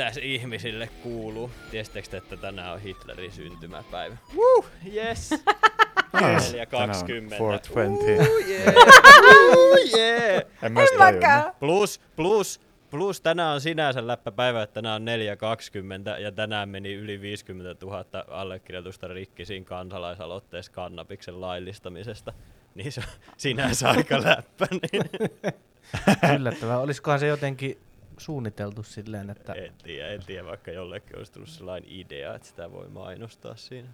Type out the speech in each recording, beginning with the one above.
Mitäs ihmisille kuuluu? Tiesittekö, että tänään on Hitlerin syntymäpäivä? Woo, yes! Yes. 420. 420. Ooh, yeah. Ooh, yeah. En mä sitä tajunnut. Plus, plus, plus tänään on sinänsä läppäpäivä, että tänään on 4.20 ja tänään meni yli 50 000 allekirjoitusta rikki siinä kansalaisaloitteessa kannabiksen laillistamisesta. Niin se on sinänsä aika läppä. Niin. Yllättävää. Olisikohan se jotenkin suunniteltu silleen, että En tiedä, en tiedä, vaikka jollekin olisi tullut sellainen idea, että sitä voi mainostaa siinä.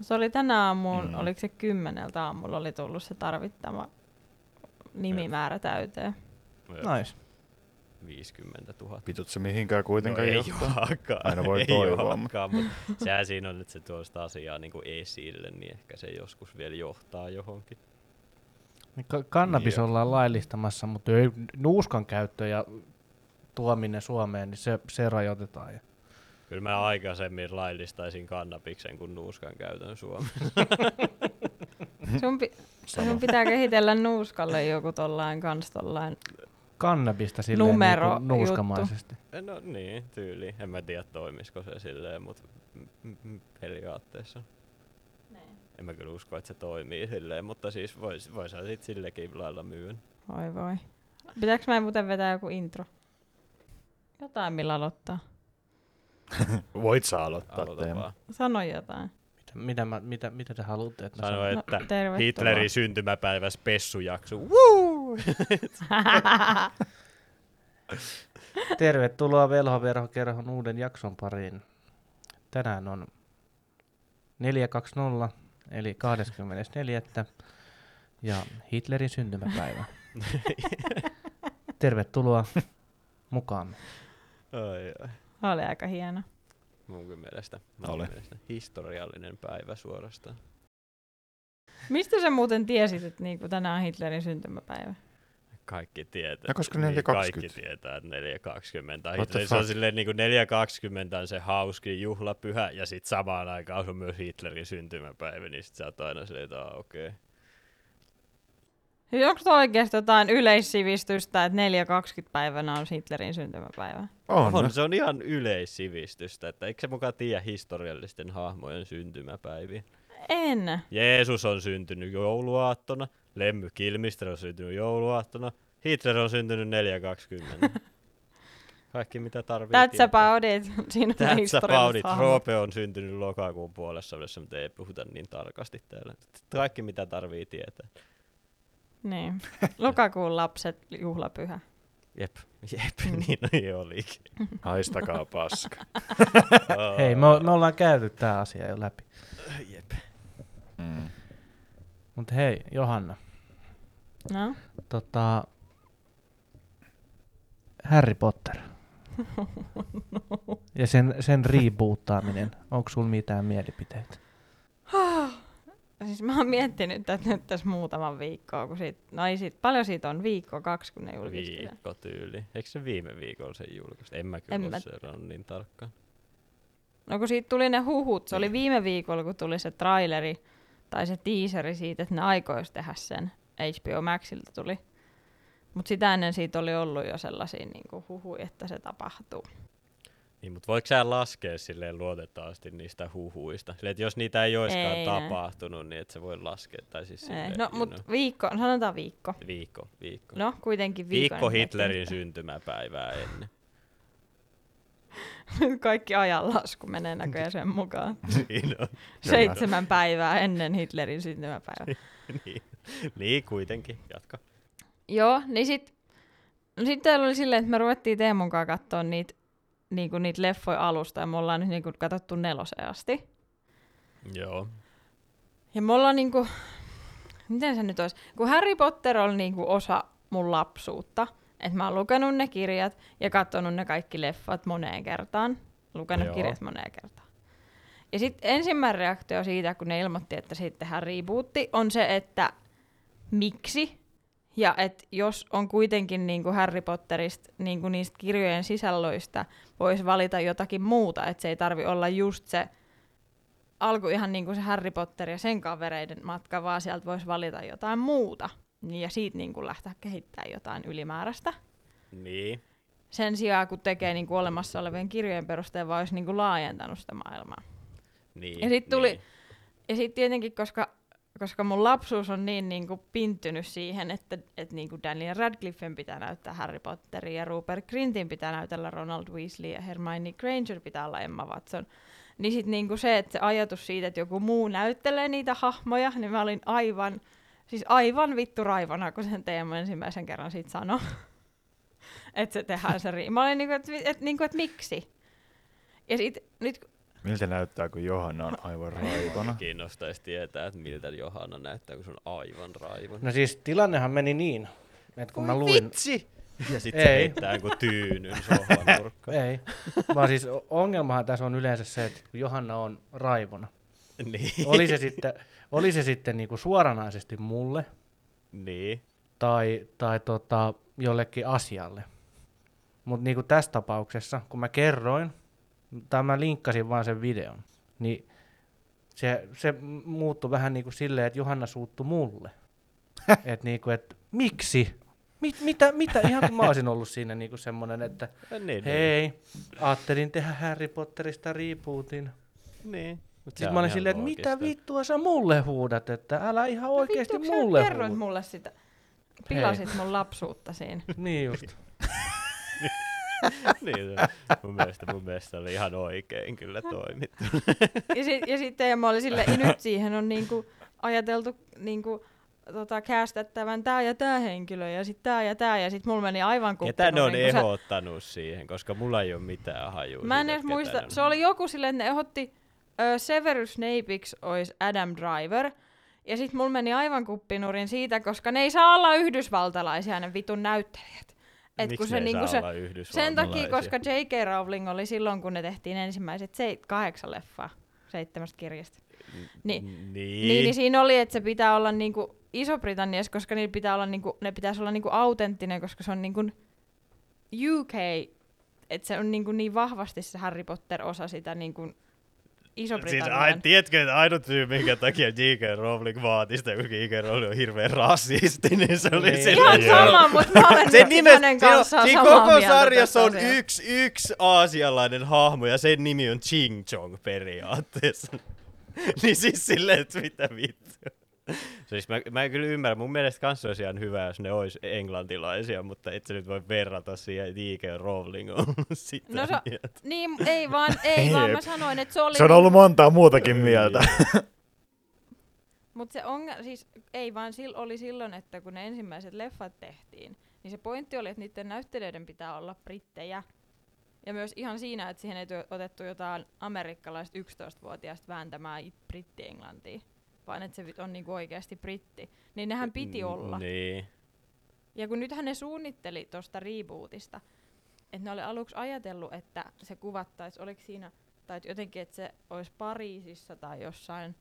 Se oli tänä aamuun, Mm. oliko se kymmeneltä aamulla oli tullut se tarvittava nimimäärä täyteen. Nice. 50 000. Pitut se mihinkään kuitenkaan no, ei johtaa. Aina voi ei toivoa, mutta sehän siinä on, että se tuo sitä asiaa niin kuin esille, niin ehkä se joskus vielä johtaa johonkin. Niin ka- Kannabis Joo. ollaan laillistamassa, mutta ei, nuuskan käyttö ja tuominen Suomeen, niin se, se rajoitetaan. Ja. Kyllä mä aikaisemmin laillistaisin kannabiksen kuin nuuskan käytön Suomessa. Sun, pi- sun pitää kehitellä nuuskalle joku tollain kans tollain. Kannabista silleen Numero niin nuuskamaisesti. no niin, tyyli. En mä tiedä toimisiko se silleen, mutta m- m- periaatteessa. En mä kyllä usko, että se toimii silleen, mutta siis vois, vois sit sillekin lailla myydä. Oi voi. Pitääkö mä muuten vetää joku intro? Jotain millä aloittaa. Voit sä aloittaa Aloita teema. vaan. Sano jotain. Mitä, mitä, mä, mitä, mitä te haluatte? Että Sano, sanon? että tervetuloa. Hitlerin syntymäpäivä spessujakso. Woo! Tervetuloa Velho Verho Kerhon uuden jakson pariin. Tänään on 420, eli 24. ja Hitlerin syntymäpäivä. Tervetuloa mukaan. Ai, ai. Oli aika hieno. Munkin mielestä, Oli. munkin mielestä historiallinen päivä suorastaan. Mistä sä muuten tiesit, että niinku tänään on Hitlerin syntymäpäivä? Kaikki tietää. Ja koska niin, 4.20. Kaikki tietää, että 4.20. What the Hitler, se on silleen niin kuin 4.20 on se hauskin juhlapyhä, ja sitten samaan aikaan on myös Hitlerin syntymäpäivä, niin sit sä oot aina silleen, että "Aa, okei. Okay. Siis onko toi oikeasti jotain yleissivistystä, että 4.20 päivänä on Hitlerin syntymäpäivä? On. On, se on ihan yleissivistystä, että eikö se mukaan tiedä historiallisten hahmojen syntymäpäiviä? En. Jeesus on syntynyt jouluaattona, Lemmy Kilmister on syntynyt jouluaattona, Hitler on syntynyt 4.20. Kaikki mitä tarvii That's tietää. about it. Siinä on That's about it. Roope on syntynyt lokakuun puolessa välissä, mutta ei puhuta niin tarkasti täällä. Kaikki mitä tarvii tietää. Niin. Lokakuun lapset, juhlapyhä. Jep, jep, niin, niin olikin. Haistakaa paska. Hei, me, o- me ollaan käyty tää asia jo läpi. Jep. Mm. Mutta hei, Johanna, No? tota, Harry Potter. Ja sen, sen rebootaaminen, onko sulla mitään mielipiteitä? Siis mä oon miettinyt tätä nyt tässä muutaman viikkoa, kun siitä, no ei siitä, paljon siitä on, viikko, kaksi, kun ne. Viikko tyyli. Eikö se viime viikolla sen julkaistu? En mä kyllä En mä- ole seurannut niin tarkkaan. No kun siitä tuli ne huhut, se oli viime viikolla, kun tuli se traileri tai se teaseri siitä, että ne aikois tehdä sen. HBO Maxilta tuli. Mutta sitä ennen siitä oli ollut jo sellaisia niin huhuja, että se tapahtuu. Niin, mutta voiko sä laskea silleen luotettavasti niistä huhuista? Silleen, että jos niitä ei olisikaan Ei, tapahtunut, niin et sä voi laskea. Tai siis Ei. silleen, No, you mutta viikko, viikko, viikko. Viikko, viikko. No, kuitenkin viikko. viikko Hitlerin syntymäpäivää ennen. Kaikki ajanlasku menee näköjään sen mukaan. Siinä on. Seitsemän päivää ennen Hitlerin syntymäpäivää. niin, niin, kuitenkin. Jatka. Joo, niin sit, no sitten oli silleen, että me ruvettiin Teemun kanssa katsoa niitä, niinku niitä leffoja alusta ja me ollaan nyt niinku katsottu neloseen asti. Joo. Ja me ollaan niinku, miten se nyt olisi, kun Harry Potter on niinku osa mun lapsuutta, että mä oon lukenut ne kirjat ja katsonut ne kaikki leffat moneen kertaan, lukenut Joo. kirjat moneen kertaan. Ja sitten ensimmäinen reaktio siitä, kun ne ilmoitti, että siitä tehdään rebootti, on se, että miksi ja että jos on kuitenkin niin kuin Harry Potterista niin kuin niistä kirjojen sisällöistä voisi valita jotakin muuta, että se ei tarvi olla just se alku ihan niin kuin se Harry Potter ja sen kavereiden matka, vaan sieltä voisi valita jotain muuta. Niin, ja siitä niin kuin lähteä kehittämään jotain ylimääräistä. Niin. sen sijaan, kun tekee niinku olemassa olevien kirjojen perusteella, vaan olisi niinku laajentanut sitä maailmaa. Niin, Ja sit tuli- niin. Ja sitten tietenkin, koska, koska mun lapsuus on niin niinku pinttynyt siihen, että et niinku Daniel Radcliffen pitää näyttää Harry Potteria ja Rupert Grintin pitää näytellä Ronald Weasley ja Hermione Granger pitää olla Emma Watson. Niin sitten niinku se, että se ajatus siitä, että joku muu näyttelee niitä hahmoja, niin mä olin aivan, siis aivan vittu raivona, kun sen Teemu ensimmäisen kerran siitä sanoi. että se tehdään se ri- Mä olin niinku, että et, niinku, et miksi? Ja sit, nyt Miltä näyttää, kun Johanna on aivan raivona? Kiinnostaisi tietää, että miltä Johanna näyttää, kun se on aivan raivon. No siis tilannehan meni niin, että kun mä luin... Vitsi! Ja sitten se Ei. heittää jonkun tyynyn sohvan nurkkaan. Ei, vaan siis ongelmahan tässä on yleensä se, että kun Johanna on raivona. niin. Oli se sitten, oli se sitten niinku suoranaisesti mulle niin. tai, tai tota, jollekin asialle. Mutta niinku tässä tapauksessa, kun mä kerroin, tai mä linkkasin vaan sen videon, niin se, se muuttui vähän niinku silleen, että Johanna suuttu mulle. että niinku, et, miksi? Mit, mitä, mitä? Ihan kun mä olisin ollut siinä niinku semmonen, että Ja Niin, hei, ajattelin tehdä Harry Potterista rebootin. Niin. niin. Sitten mä olin silleen, että mitä vittua sä mulle huudat, että älä ihan oikeasti No vittu, mulle kerroit mulle sitä. Pilasit mun lapsuutta siinä. Niin just. niin, mun, mielestä, mun mielestä oli ihan oikein kyllä toimittu. Ja, si- ja sitten mä olin sille, ja nyt siihen on niinku ajateltu niinku, tota, käästettävän tää ja tää henkilö, ja sitten tää ja tää, ja sitten mulla meni aivan Ketä ne on kun ehdottanut siihen, koska mulla ei ole mitään hajua. Mä en siitä, edes muista, se oli joku silleen, että ne ehdotti ö, Severus Snapeiksi olisi Adam Driver, ja sitten mulla meni aivan kuppinurin siitä, koska ne ei saa olla yhdysvaltalaisia ne vitun näyttelijät. Et Miksi kun se, niinku se, sen takia, koska J.K. Rowling oli silloin, kun ne tehtiin ensimmäiset seit, kahdeksan leffaa seitsemästä kirjasta. Niin, Niin. niin, niin siinä oli, että se pitää olla niinku Iso-Britanniassa, koska niillä pitää olla niinku, ne pitäisi olla niinku autenttinen, koska se on niinku UK, että se on niinku niin vahvasti se Harry Potter-osa sitä niinku Siis, Iso-Britannian. ai, tiedätkö, että ainut syy, minkä takia J.K. Rowling vaati sitä, kun J.K. Rowling on hirveän rasisti, niin se oli Niin. silleen, Ihan sama, mutta mä olen Se nyt nimes, hänen kanssaan siinä samaa koko mieltä sarjassa on asiasta. yksi, yksi aasialainen hahmo ja sen nimi on Ching Chong periaatteessa. niin siis silleen, että mitä vittua. Siis mä, mä en kyllä ymmärrä, mun mielestä kans olisi ihan hyvä, jos ne olisi englantilaisia, mutta et sä nyt voi verrata siihen, J.K. Rowling on sitä No se- mieltä. Niin, ei vaan, ei vaan, mä sanoin, että se oli... Se on ollut montaa muutakin mieltä. Mutta se ongelma, siis ei vaan sil, oli silloin, että kun ne ensimmäiset leffat tehtiin, niin se pointti oli, että niiden näyttelijöiden pitää olla brittejä. Ja myös ihan siinä, että siihen ei otettu jotain amerikkalaista 11-vuotiaista vääntämään it- britti-englantia, vaan että se on niinku oikeasti britti. Niin nehän piti olla. Niin. Ja kun nythän ne suunnitteli tuosta rebootista, että ne oli aluksi ajatellut, että se kuvattaisi, oliko siinä, tai et jotenkin, että se olisi Pariisissa tai jossain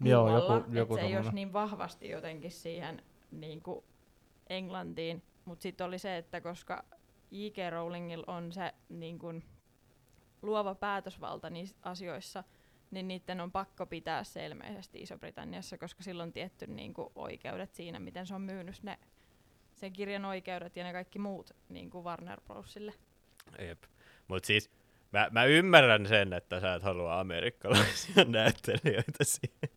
Joo, muualla, joku- joku että se ei olisi niin vahvasti jotenkin siihen niin kuin Englantiin. Mutta sitten oli se, että koska J.K. Rowlingilla on se niin kuin, luova päätösvalta niissä asioissa, niin niiden on pakko pitää se ilmeisesti Iso-Britanniassa, koska silloin on tietty niin kuin, oikeudet siinä, miten se on myynyt ne sen kirjan oikeudet ja ne kaikki muut niin kuin Warner Brosille. Jep. Mut siis mä, mä ymmärrän sen, että sä et halua amerikkalaisia näyttelijöitä siihen.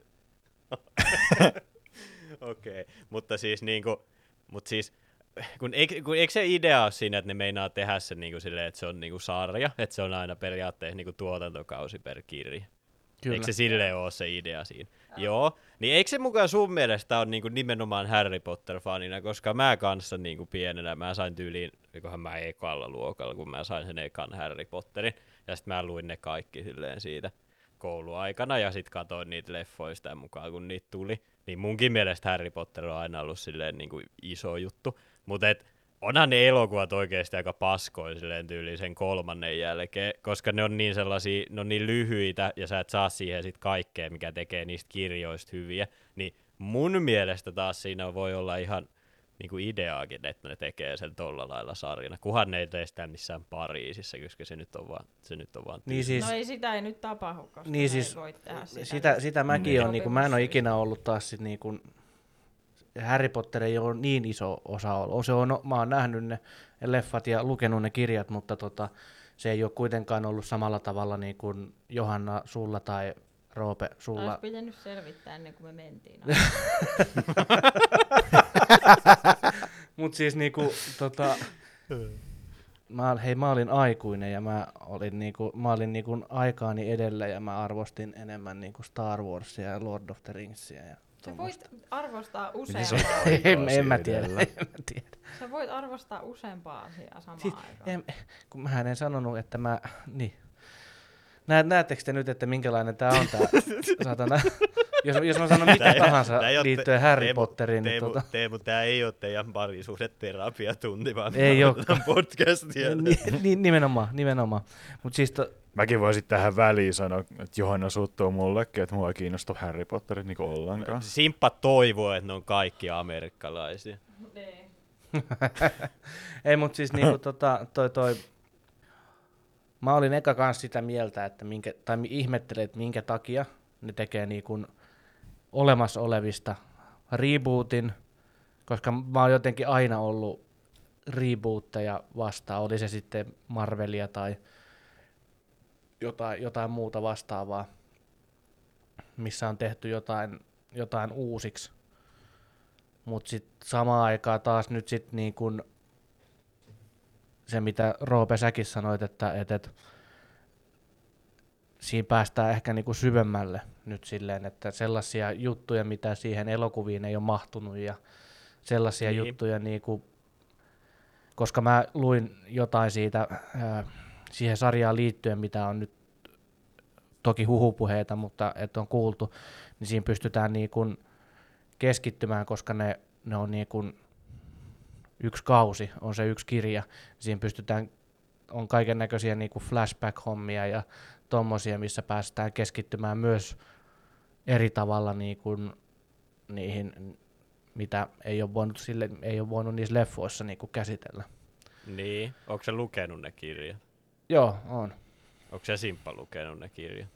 Okei, okay. mutta siis niinku, mut siis, kun, eikö, kun, eikö se idea ole siinä, että ne meinaa tehdä sen niinku silleen, että se on niinku sarja, että se on aina periaatteessa niinku tuotantokausi per kirja. Kyllä. Eikö se silleen ole se idea siinä? Joo. Niin eikö se mukaan sun mielestä on niinku nimenomaan Harry Potter-fanina, koska mä kanssa niinku pienenä, mä sain tyyliin, olikohan mä ekalla luokalla, kun mä sain sen ekan Harry Potterin, ja sitten mä luin ne kaikki silleen siitä kouluaikana, ja sitten katsoin niitä leffoja sitä mukaan, kun niitä tuli. Niin munkin mielestä Harry Potter on aina ollut silleen niinku iso juttu, mutta et onhan ne elokuvat oikeasti aika paskoja silleen tyyliin sen kolmannen jälkeen, koska ne on niin sellaisia, ne on niin lyhyitä ja sä et saa siihen sit kaikkea, mikä tekee niistä kirjoista hyviä, niin mun mielestä taas siinä voi olla ihan niinku ideaakin, että ne tekee sen tolla lailla sarjana, kunhan ne ei tee sitä missään Pariisissa, koska se nyt on vaan, se nyt on vaan Niin siis, no ei sitä ei nyt tapahdu, koska Niin siis ei voi tehdä sitä. sitä, sitä mäkin Niin. on, niin kuin, mä en ole ikinä ollut taas sit niin kuin, Harry Potter ei ole niin iso osa ollut. Se on, mä oon nähnyt ne leffat ja lukenut ne kirjat, mutta tota, se ei ole kuitenkaan ollut samalla tavalla niin kuin Johanna sulla tai Roope sulla. Olisi pitänyt selvittää ennen kuin me mentiin. Mut siis niinku, tota, mä, hei, mä olin aikuinen ja mä olin, niinku, mä olin niinku aikaani edellä ja mä arvostin enemmän niinku Star Warsia ja Lord of the Ringsia. Ja Sä voit arvostaa on useampaa. en, en mä tiedä, en mä tiedä. Sä voit arvostaa useampaa asiaa samaan Siis, aikaan. en, kun mä en sanonut, että mä, niin. Näet, näettekö te nyt, että minkälainen tää on tää, satana? Jos, jos mä sanon mitä Tää tahansa tää ei oo te- liittyen Harry Teemu- Potteriin, niin Teemu, tota, Teemu, tää ei ole teidän parisuhdeterapiatunti, vaan Ei aloitetaan podcastia. ni, ni, nimenomaan, nimenomaan. Mut siis to, Mäkin voisin tähän väliin sanoa, että Johanna suuttuu mullekin, että mua ei kiinnosta Harry Potterit niinku ollenkaan. Simppa toivoo, että ne on kaikki amerikkalaisia. Niin. Ei, mutta siis niinku tota, toi, toi, mä olin eka kanssa sitä mieltä, että minkä, tai ihmettelin, että minkä takia ne tekee niinku olemassa olevista rebootin, koska mä oon jotenkin aina ollut rebootteja vastaan, oli se sitten Marvelia tai jotain, jotain muuta vastaavaa, missä on tehty jotain, jotain uusiksi. Mutta sitten samaan aikaan taas nyt sitten niin kun se, mitä Roope säkin sanoit, että, että, että siinä päästään ehkä niin kuin syvemmälle nyt silleen, että sellaisia juttuja, mitä siihen elokuviin ei ole mahtunut ja sellaisia Niin. juttuja, niin kuin, koska mä luin jotain siitä ää, siihen sarjaan liittyen, mitä on nyt toki huhupuheita, mutta että on kuultu, niin siinä pystytään niin kuin keskittymään, koska ne, ne on niin kuin yksi kausi, on se yksi kirja. Siinä pystytään, on kaiken näköisiä niin kuin flashback-hommia ja tommosia, missä päästään keskittymään myös eri tavalla niin kuin niihin, mitä ei ole voinut, sille, ei ole voinut niissä leffoissa niin kuin käsitellä. Niin, onko se lukenut ne kirjat? Joo, on. Onko se Simppa lukenut ne kirjat?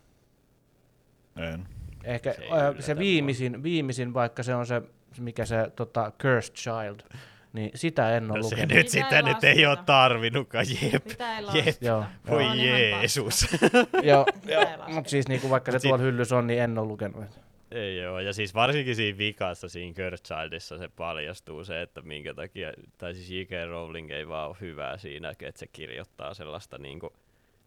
En. Ehkä Se se viimeisin, viimeisin, vaikka se on se, mikä se tota, Cursed Child, niin sitä en ole No se lukenut. nyt Sitä sitä ei nyt ei ole tarvinnutkaan, jep. Sitä ei Jep. Joo. Se Voi Jeesus. Joo, joo mutta siis niinku, vaikka se tuolla hyllys on, niin en ole lukenut. Ei joo, ja siis varsinkin siinä vikassa, siinä Childissa se paljastuu se, että minkä takia, tai siis J.K. Rowling ei vaan ole hyvää siinä, että se kirjoittaa sellaista niinku,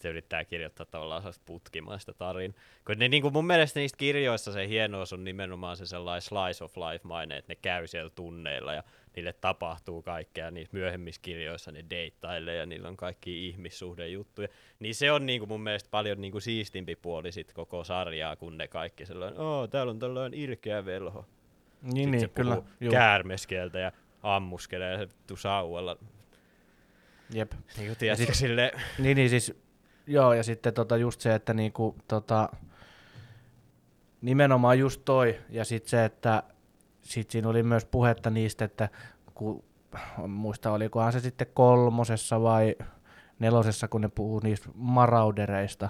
se yrittää kirjoittaa tavallaan sellaista putkimaista tarin. Kun ne niinku mun mielestä niistä kirjoissa se hienous on nimenomaan se sellainen slice of life maine, että ne käy siellä tunneilla ja niille tapahtuu kaikkea. Niissä myöhemmissä kirjoissa ne deittailee ja niillä on kaikki ihmissuhdejuttuja. Niin se on niinku mun mielestä paljon niinku siistimpi puoli sit koko sarjaa, kun ne kaikki sellainen, oo, täällä on tällainen ilkeä velho. Niin, Sitten niin se kyllä. Juu. käärmeskieltä ja ammuskelee se vittu sauella. Jep. Niin kuin tiedätkö, sille, Niin, niin siis, joo, ja sitten tota just se, että niinku, tota, nimenomaan just toi, ja sitten se, että sit siinä oli myös puhetta niistä, että kun, muista olikohan se sitten kolmosessa vai nelosessa, kun ne puhuu niistä maraudereista,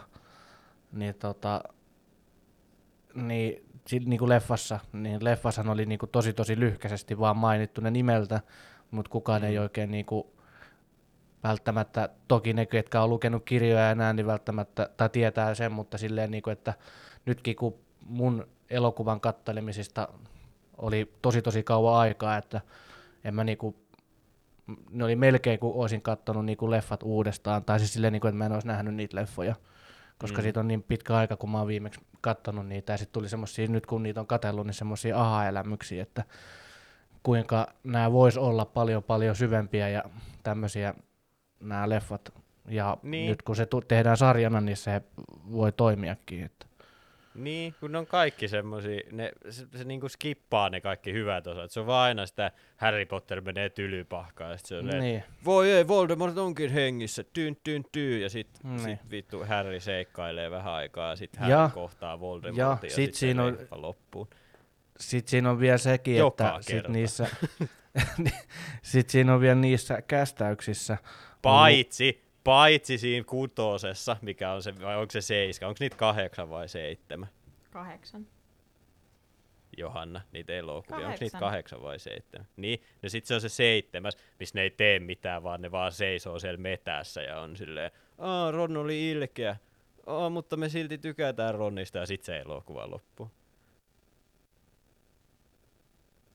niin tota, niin, niin kuin leffassa, niin leffassahan oli niin kuin tosi tosi lyhkäisesti vaan mainittu ne nimeltä, mutta kukaan ei Mm. oikein niin kuin välttämättä, toki ne, jotka on lukenut kirjoja ja näin, niin välttämättä, tai tietää sen, mutta silleen, niin kuin, että nytkin kun mun elokuvan kattelemisista oli tosi tosi kauan aikaa, että en mä niinku, ne oli melkein kuin olisin kattonut niinku leffat uudestaan, tai siis silleen, niinku, että mä en olisi nähnyt niitä leffoja, koska Mm. siitä on niin pitkä aika, kun mä oon viimeksi kattonut niitä, ja sitten tuli semmosia, nyt kun niitä on katsellut, niin semmosia aha-elämyksiä, että kuinka nämä vois olla paljon paljon syvempiä ja tämmöisiä nämä leffat. Ja niin. nyt kun se tu- tehdään sarjana, niin se voi toimiakin. Että. Niin, kun ne on kaikki semmosia, ne, se, se niinku skippaa ne kaikki hyvät osat. Se on vaan aina sitä Harry Potter menee tylypahkaan, ja sit se on niin. Niin. voi ei, Voldemort onkin hengissä, tyyn, tyyn, tyy, ja sit, Niin. sit vittu Harry seikkailee vähän aikaa, ja sit Ja- Harry kohtaa Voldemortin, ja, ja sit, sit se siinä on- loppuun. Sitten siinä on vielä sekin, Joka että sit kerta. niissä, sit siinä on vielä niissä kästäyksissä. Paitsi, paitsi siinä kutosessa, mikä on se, vai onko se seiska, onko niitä kahdeksan vai seitsemän? Kahdeksan. Johanna, niitä elokuvia. Onko niitä Kahdeksan. vai seitsemän? Niin, no sit se on se seitsemäs, missä ne ei tee mitään, vaan ne vaan seisoo siellä metässä ja on silleen, Aa, Ron oli ilkeä. Aa, mutta me silti tykätään Ronista ja sit se elokuva loppuu.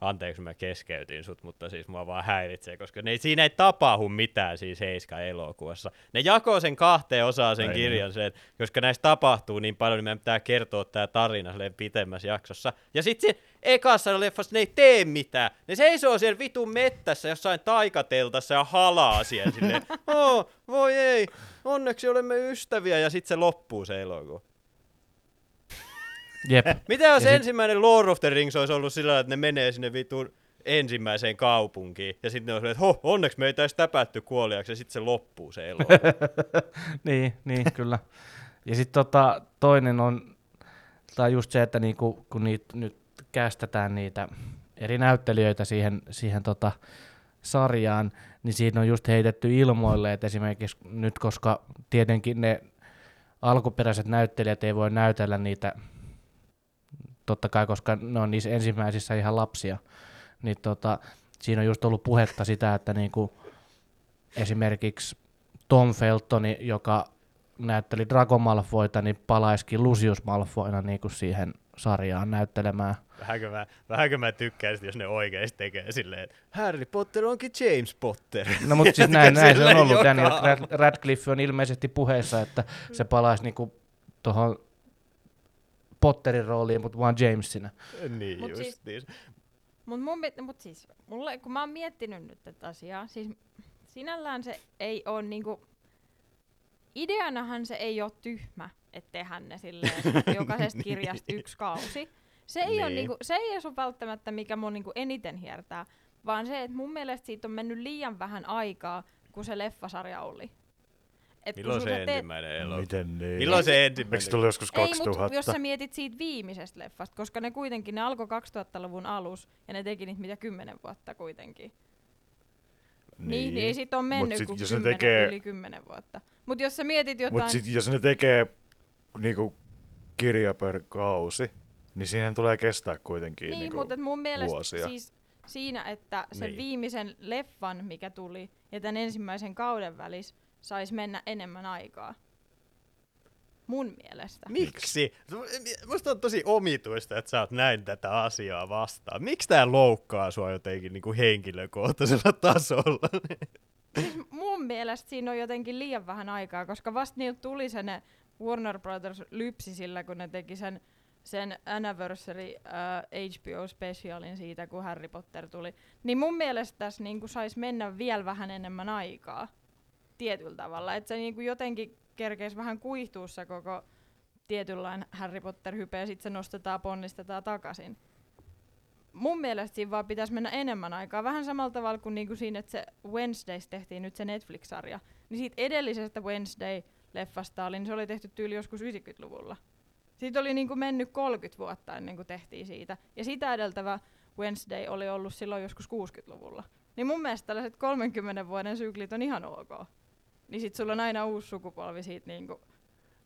Anteeksi, mä keskeytin sut, mutta siis mua vaan häiritsee, koska ne, siinä ei tapahdu mitään siis Heiska elokuvassa. Ne jakoo sen kahteen osaan sen Ei kirjan, sen, koska näistä tapahtuu niin paljon, niin meidän pitää kertoa tämä tarina silleen pitemmässä jaksossa. Ja sitten ekassa leffassa ne ei tee mitään. Ne seisoo siellä vitun mettässä jossain taikateltassa ja halaa siellä silleen, oh, voi ei, onneksi olemme ystäviä, ja sitten se loppuu se elokuva. Jep. Mitä jos Ja sit- ensimmäinen Lord of the Rings olisi ollut sillä että ne menee sinne vitun ensimmäiseen kaupunkiin, ja sitten ne on silleen, että onneksi me ei täpätty kuoliaksi, ja sitten se loppuu se elokuva. niin, niin, kyllä. Ja sitten tota, toinen on tai just se, että niinku, kun niitä nyt kästetään niitä eri näyttelijöitä siihen, siihen tota sarjaan, niin siinä on just heitetty ilmoille, että esimerkiksi nyt, koska tietenkin ne alkuperäiset näyttelijät ei voi näytellä niitä, totta kai, koska ne on niissä ensimmäisissä ihan lapsia, niin tota, siinä on just ollut puhetta sitä, että niinku, esimerkiksi Tom Feltoni, joka näytteli Draco Malfoyta, niin palaisikin Lucius Malfoyna niin kuin siihen sarjaan näyttelemään. Vähänkö mä, vähänkö mä tykkäisin, jos ne oikeasti tekee silleen, että Harry Potter onkin James Potter. No mutta siis näin, näin se on ollut. joka- Daniel Rad- Radcliffe on ilmeisesti puheessa, että se palaisi niinku tuohon Potterin rooliin, mutta vaan Jamesina. niin Mut just siis- niin. Mut, mun, mut siis, mulle, kun mä oon miettinyt nyt tätä asiaa, siis sinällään se ei ole niinku, ideanahan se ei ole tyhmä, että tehdään ne silleen, jokaisesta kirjasta yksi kausi. Se ei, niin. Niin. niinku, se ei ole välttämättä, mikä mun niinku eniten hiertää, vaan se, että mun mielestä siitä on mennyt liian vähän aikaa, kun se leffasarja oli. Et Milloin se teet- ensimmäinen elokuva? Miten niin? Milloin se Eikö ensimmäinen? se tuli joskus Ei, 2000? mutta jos sä mietit siitä viimeisestä leffasta, koska ne kuitenkin, ne alkoi 2000-luvun alus, ja ne teki niitä mitä kymmenen vuotta kuitenkin. Niin, niin, niin ei sit on mennyt sit kuin jos ne kymmenen, tekee- yli kymmenen vuotta. Mutta jos sä mietit jotain... Mutta sitten jos ne tekee niinku kirja per kausi, niin siihen tulee kestää kuitenkin niin, niinku mutta et mun mielestä vuosia. siis siinä, että sen Niin. viimeisen leffan, mikä tuli, ja tämän ensimmäisen kauden välis, saisi mennä enemmän aikaa. Mun mielestä. Miksi? Musta on tosi omituista, että sä oot näin tätä asiaa vastaan. Miksi tää loukkaa sua jotenkin niinku henkilökohtaisella tasolla? siis mun mielestä siinä on jotenkin liian vähän aikaa, koska vasta niiltä tuli se ne Warner Brothers lypsi sillä, kun ne teki sen, sen anniversary uh, HBO specialin siitä, kun Harry Potter tuli. Niin mun mielestä tässä niinku saisi mennä vielä vähän enemmän aikaa tietyllä tavalla. Että se niinku jotenkin kerkeisi vähän kuihtua se koko tietynlainen Harry Potter-hype ja sitten se nostetaan, ponnistetaan takaisin. Mun mielestä siinä vaan pitäisi mennä enemmän aikaa. Vähän samalla tavalla kuin niinku siinä, että se Wednesdays tehtiin nyt se Netflix-sarja. Niin siitä edellisestä Wednesday-leffasta oli, niin se oli tehty tyyli joskus 90-luvulla. Siitä oli niinku mennyt 30 vuotta ennen kuin tehtiin siitä. Ja sitä edeltävä Wednesday oli ollut silloin joskus 60-luvulla. Niin mun mielestä tällaiset 30 vuoden syklit on ihan ok. Niin sit sulla on aina uusi sukupolvi siitä niinku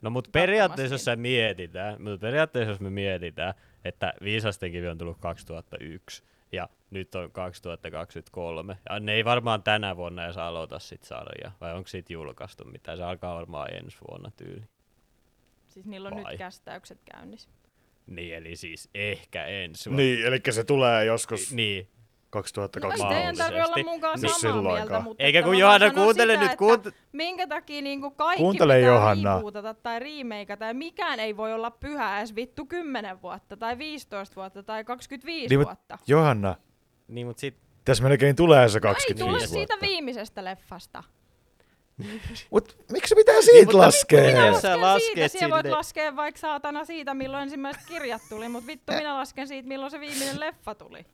No mutta Katsomassa periaatteessa jos sä mietitään, mutta periaatteessa jos me mietitään, että Viisasten kivi on tullut 2001 ja nyt on 2023, ja ne ei varmaan tänä vuonna edes aloita sit sarjaa, vai onko siitä julkaistu mitään, se alkaa varmaan ensi vuonna tyyli. Siis niillä on Vai? nyt kästäykset käynnissä. Niin, eli siis ehkä ensi vuonna. Niin, eli se tulee joskus Niin, No ei 2020. teidän tarvitse olla Niin samaa silloinkaan. mieltä, mutta Eikä kun Johanna kuuntele sitä, nyt, että kuunt- minkä takia niinku kaikki Kuuntele, pitää Johanna. tai remakeata ja mikään ei voi olla pyhä edes vittu 10 vuotta tai 15 vuotta tai 25 Niin, mut- vuotta. Johanna, niin mutta sit, tässä melkein tulee se No ei 25 tule vuotta. siitä viimeisestä leffasta. Mut miksi pitää siitä mutta laskea? minä lasken siitä, lasket siellä voit sille- laskea vaikka saatana siitä, milloin ensimmäiset kirjat tuli, mutta vittu minä lasken siitä, milloin se viimeinen leffa tuli.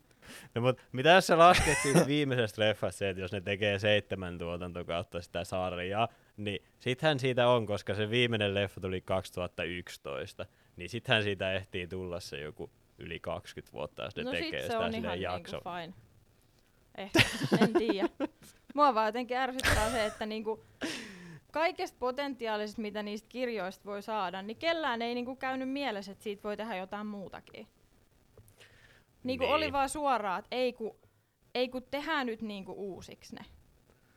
No mut mitä jos sä lasket siitä viimeisestä leffasta se, että jos ne tekee seitsemän tuotantokautta sitä sarjaa, niin sittenhän siitä on, koska se viimeinen leffa tuli 2011, niin sittenhän siitä ehtii tulla se joku yli 20 vuotta, jos ne no tekee sit se sitä silleen ihan jakso. niinku fine. Ehkä, en tiedä. Mua vaan jotenkin ärsyttää se, että niinku kaikesta potentiaalisesta, mitä niistä kirjoista voi saada, niin kellään ei niinku käynyt mielessä, että siitä voi tehdä jotain muutakin. Niinku Niin. oli vaan suoraan, että ei ku, ei ku tehdään nyt niinku uusiksi ne.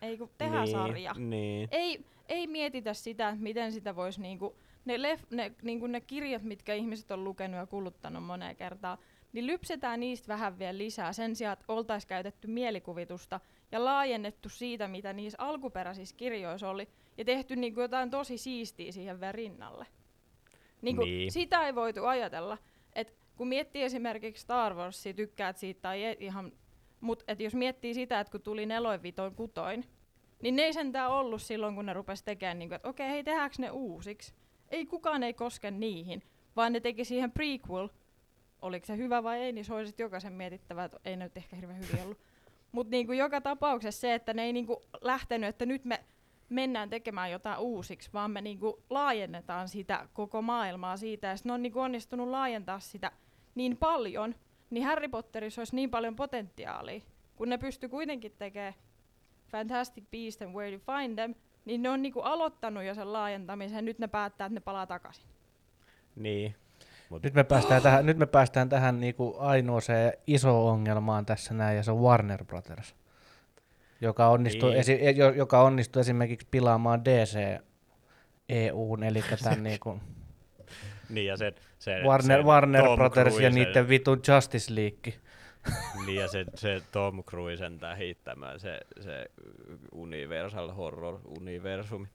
Ei ku tehdään niin, sarja. Niin. Ei, ei mietitä sitä, että miten sitä voisi niinku, ne, lef, ne, niinku ne kirjat, mitkä ihmiset on lukenut ja kuluttanut moneen kertaan, niin lypsetään niistä vähän vielä lisää sen sijaan, että oltaisiin käytetty mielikuvitusta ja laajennettu siitä, mitä niissä alkuperäisissä kirjoissa oli, ja tehty niinku jotain tosi siistiä siihen vielä rinnalle. Niinku, Niin. Sitä ei voitu ajatella. Kun miettii esimerkiksi Star Warsia, tykkäät siitä tai ei ihan, mutta et jos miettii sitä, että kun tuli neloin, vitoin, kutoin, niin ne ei sentään ollut silloin, kun ne rupesi tekemään, niin että okei, hei, tehdäänkö ne uusiksi? Ei kukaan ei koske niihin, vaan ne teki siihen prequel. Oliko se hyvä vai ei, niin se olisi jokaisen mietittävä, että ei ne nyt ehkä hirveän hyvin ollut. Mutta niinku joka tapauksessa se, että ne ei niinku lähtenyt, että nyt me mennään tekemään jotain uusiksi, vaan me niinku laajennetaan sitä koko maailmaa siitä. Ja ne on niinku onnistunut laajentaa sitä niin paljon, niin Harry Potterissa olisi niin paljon potentiaalia, kun ne pysty kuitenkin tekemään Fantastic Beasts and Where to Find Them, niin ne on niinku aloittanut jo sen laajentamisen, nyt ne päättää, että ne palaa takaisin. Niin. Mut, Nyt me päästään tähän, nyt me päästään tähän niinku ainoaseen iso ongelmaan tässä näin, ja se on Warner Brothers, joka onnistui, Niin. esi- jo- joka onnistui esimerkiksi pilaamaan DC EUn, eli tämän niinku niin ja sen, sen, Warner, sen Warner Tom Brothers ja Cruisen- niiden vitun Justice League. Niin ja se, se Tom Cruisen tähittämä, se, se Universal Horror-universumi.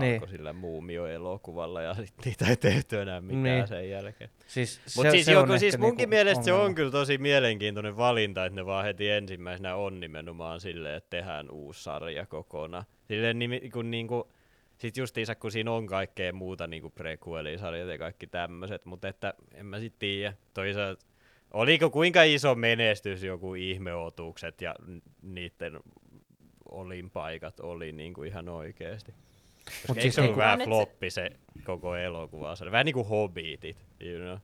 Niin. Alkoi sillä muumio-elokuvalla ja sit niitä ei tehty enää mitään Niin. sen jälkeen. Siis, Mutta siis, se joku, siis munkin niinku mielestä se ongelma. on kyllä tosi mielenkiintoinen valinta, että ne vaan heti ensimmäisenä on nimenomaan silleen, että tehdään uusi sarja kokonaan. Silleen nimi, kun niinku, sit justiinsa kun siinä on kaikkea muuta niinku prequelisarjat ja kaikki tämmöiset, mutta että en mä sit tiedä. Toisaalta oliko kuinka iso menestys joku ihmeotukset ja niiden olinpaikat oli niinku ihan oikeesti. Koska Mut eikö siis se ollut niinku- vähän floppi se koko elokuva? Vähän niinku Hobbitit, you know?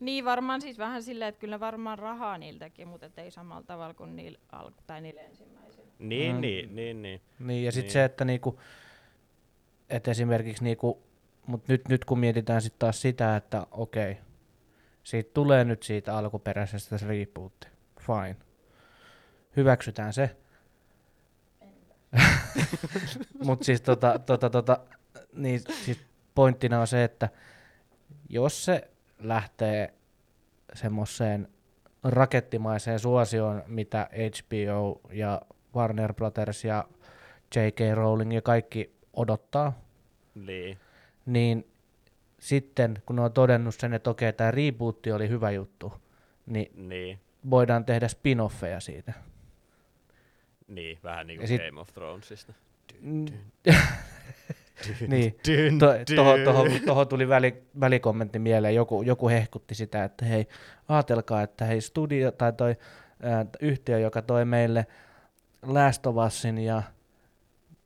Niin varmaan siis vähän silleen, että kyllä varmaan rahaa niiltäkin, mutta et ei samalla tavalla kuin niillä, alku- tai niillä ensimmäisillä. Niin, Mm. niin, niin, niin. Niin, ja sitten Niin. se, että niinku, et esimerkiksi niinku, mut nyt, nyt kun mietitään sitten taas sitä, että okei, siitä tulee nyt siitä alkuperäisestä se rebootti, fine. Hyväksytään se. Mutta siis tota, tota, tota, niin siis pointtina on se, että jos se lähtee semmoiseen rakettimaiseen suosioon, mitä HBO ja Warner Brothers ja J.K. Rowling ja kaikki odottaa, niin. niin sitten kun ne on todennut sen, että okei, tämä rebootti oli hyvä juttu, niin Niin, voidaan tehdä spin-offeja siitä. niin, vähän niin kuin sit- Game of Thronesista. niin. Dyn, To, toho, toho tuli väli, välikommentti mieleen, joku, joku hehkutti sitä, että hei, ajatelkaa, että hei studio tai toi ää, yhtiö, joka toi meille Last of Usin ja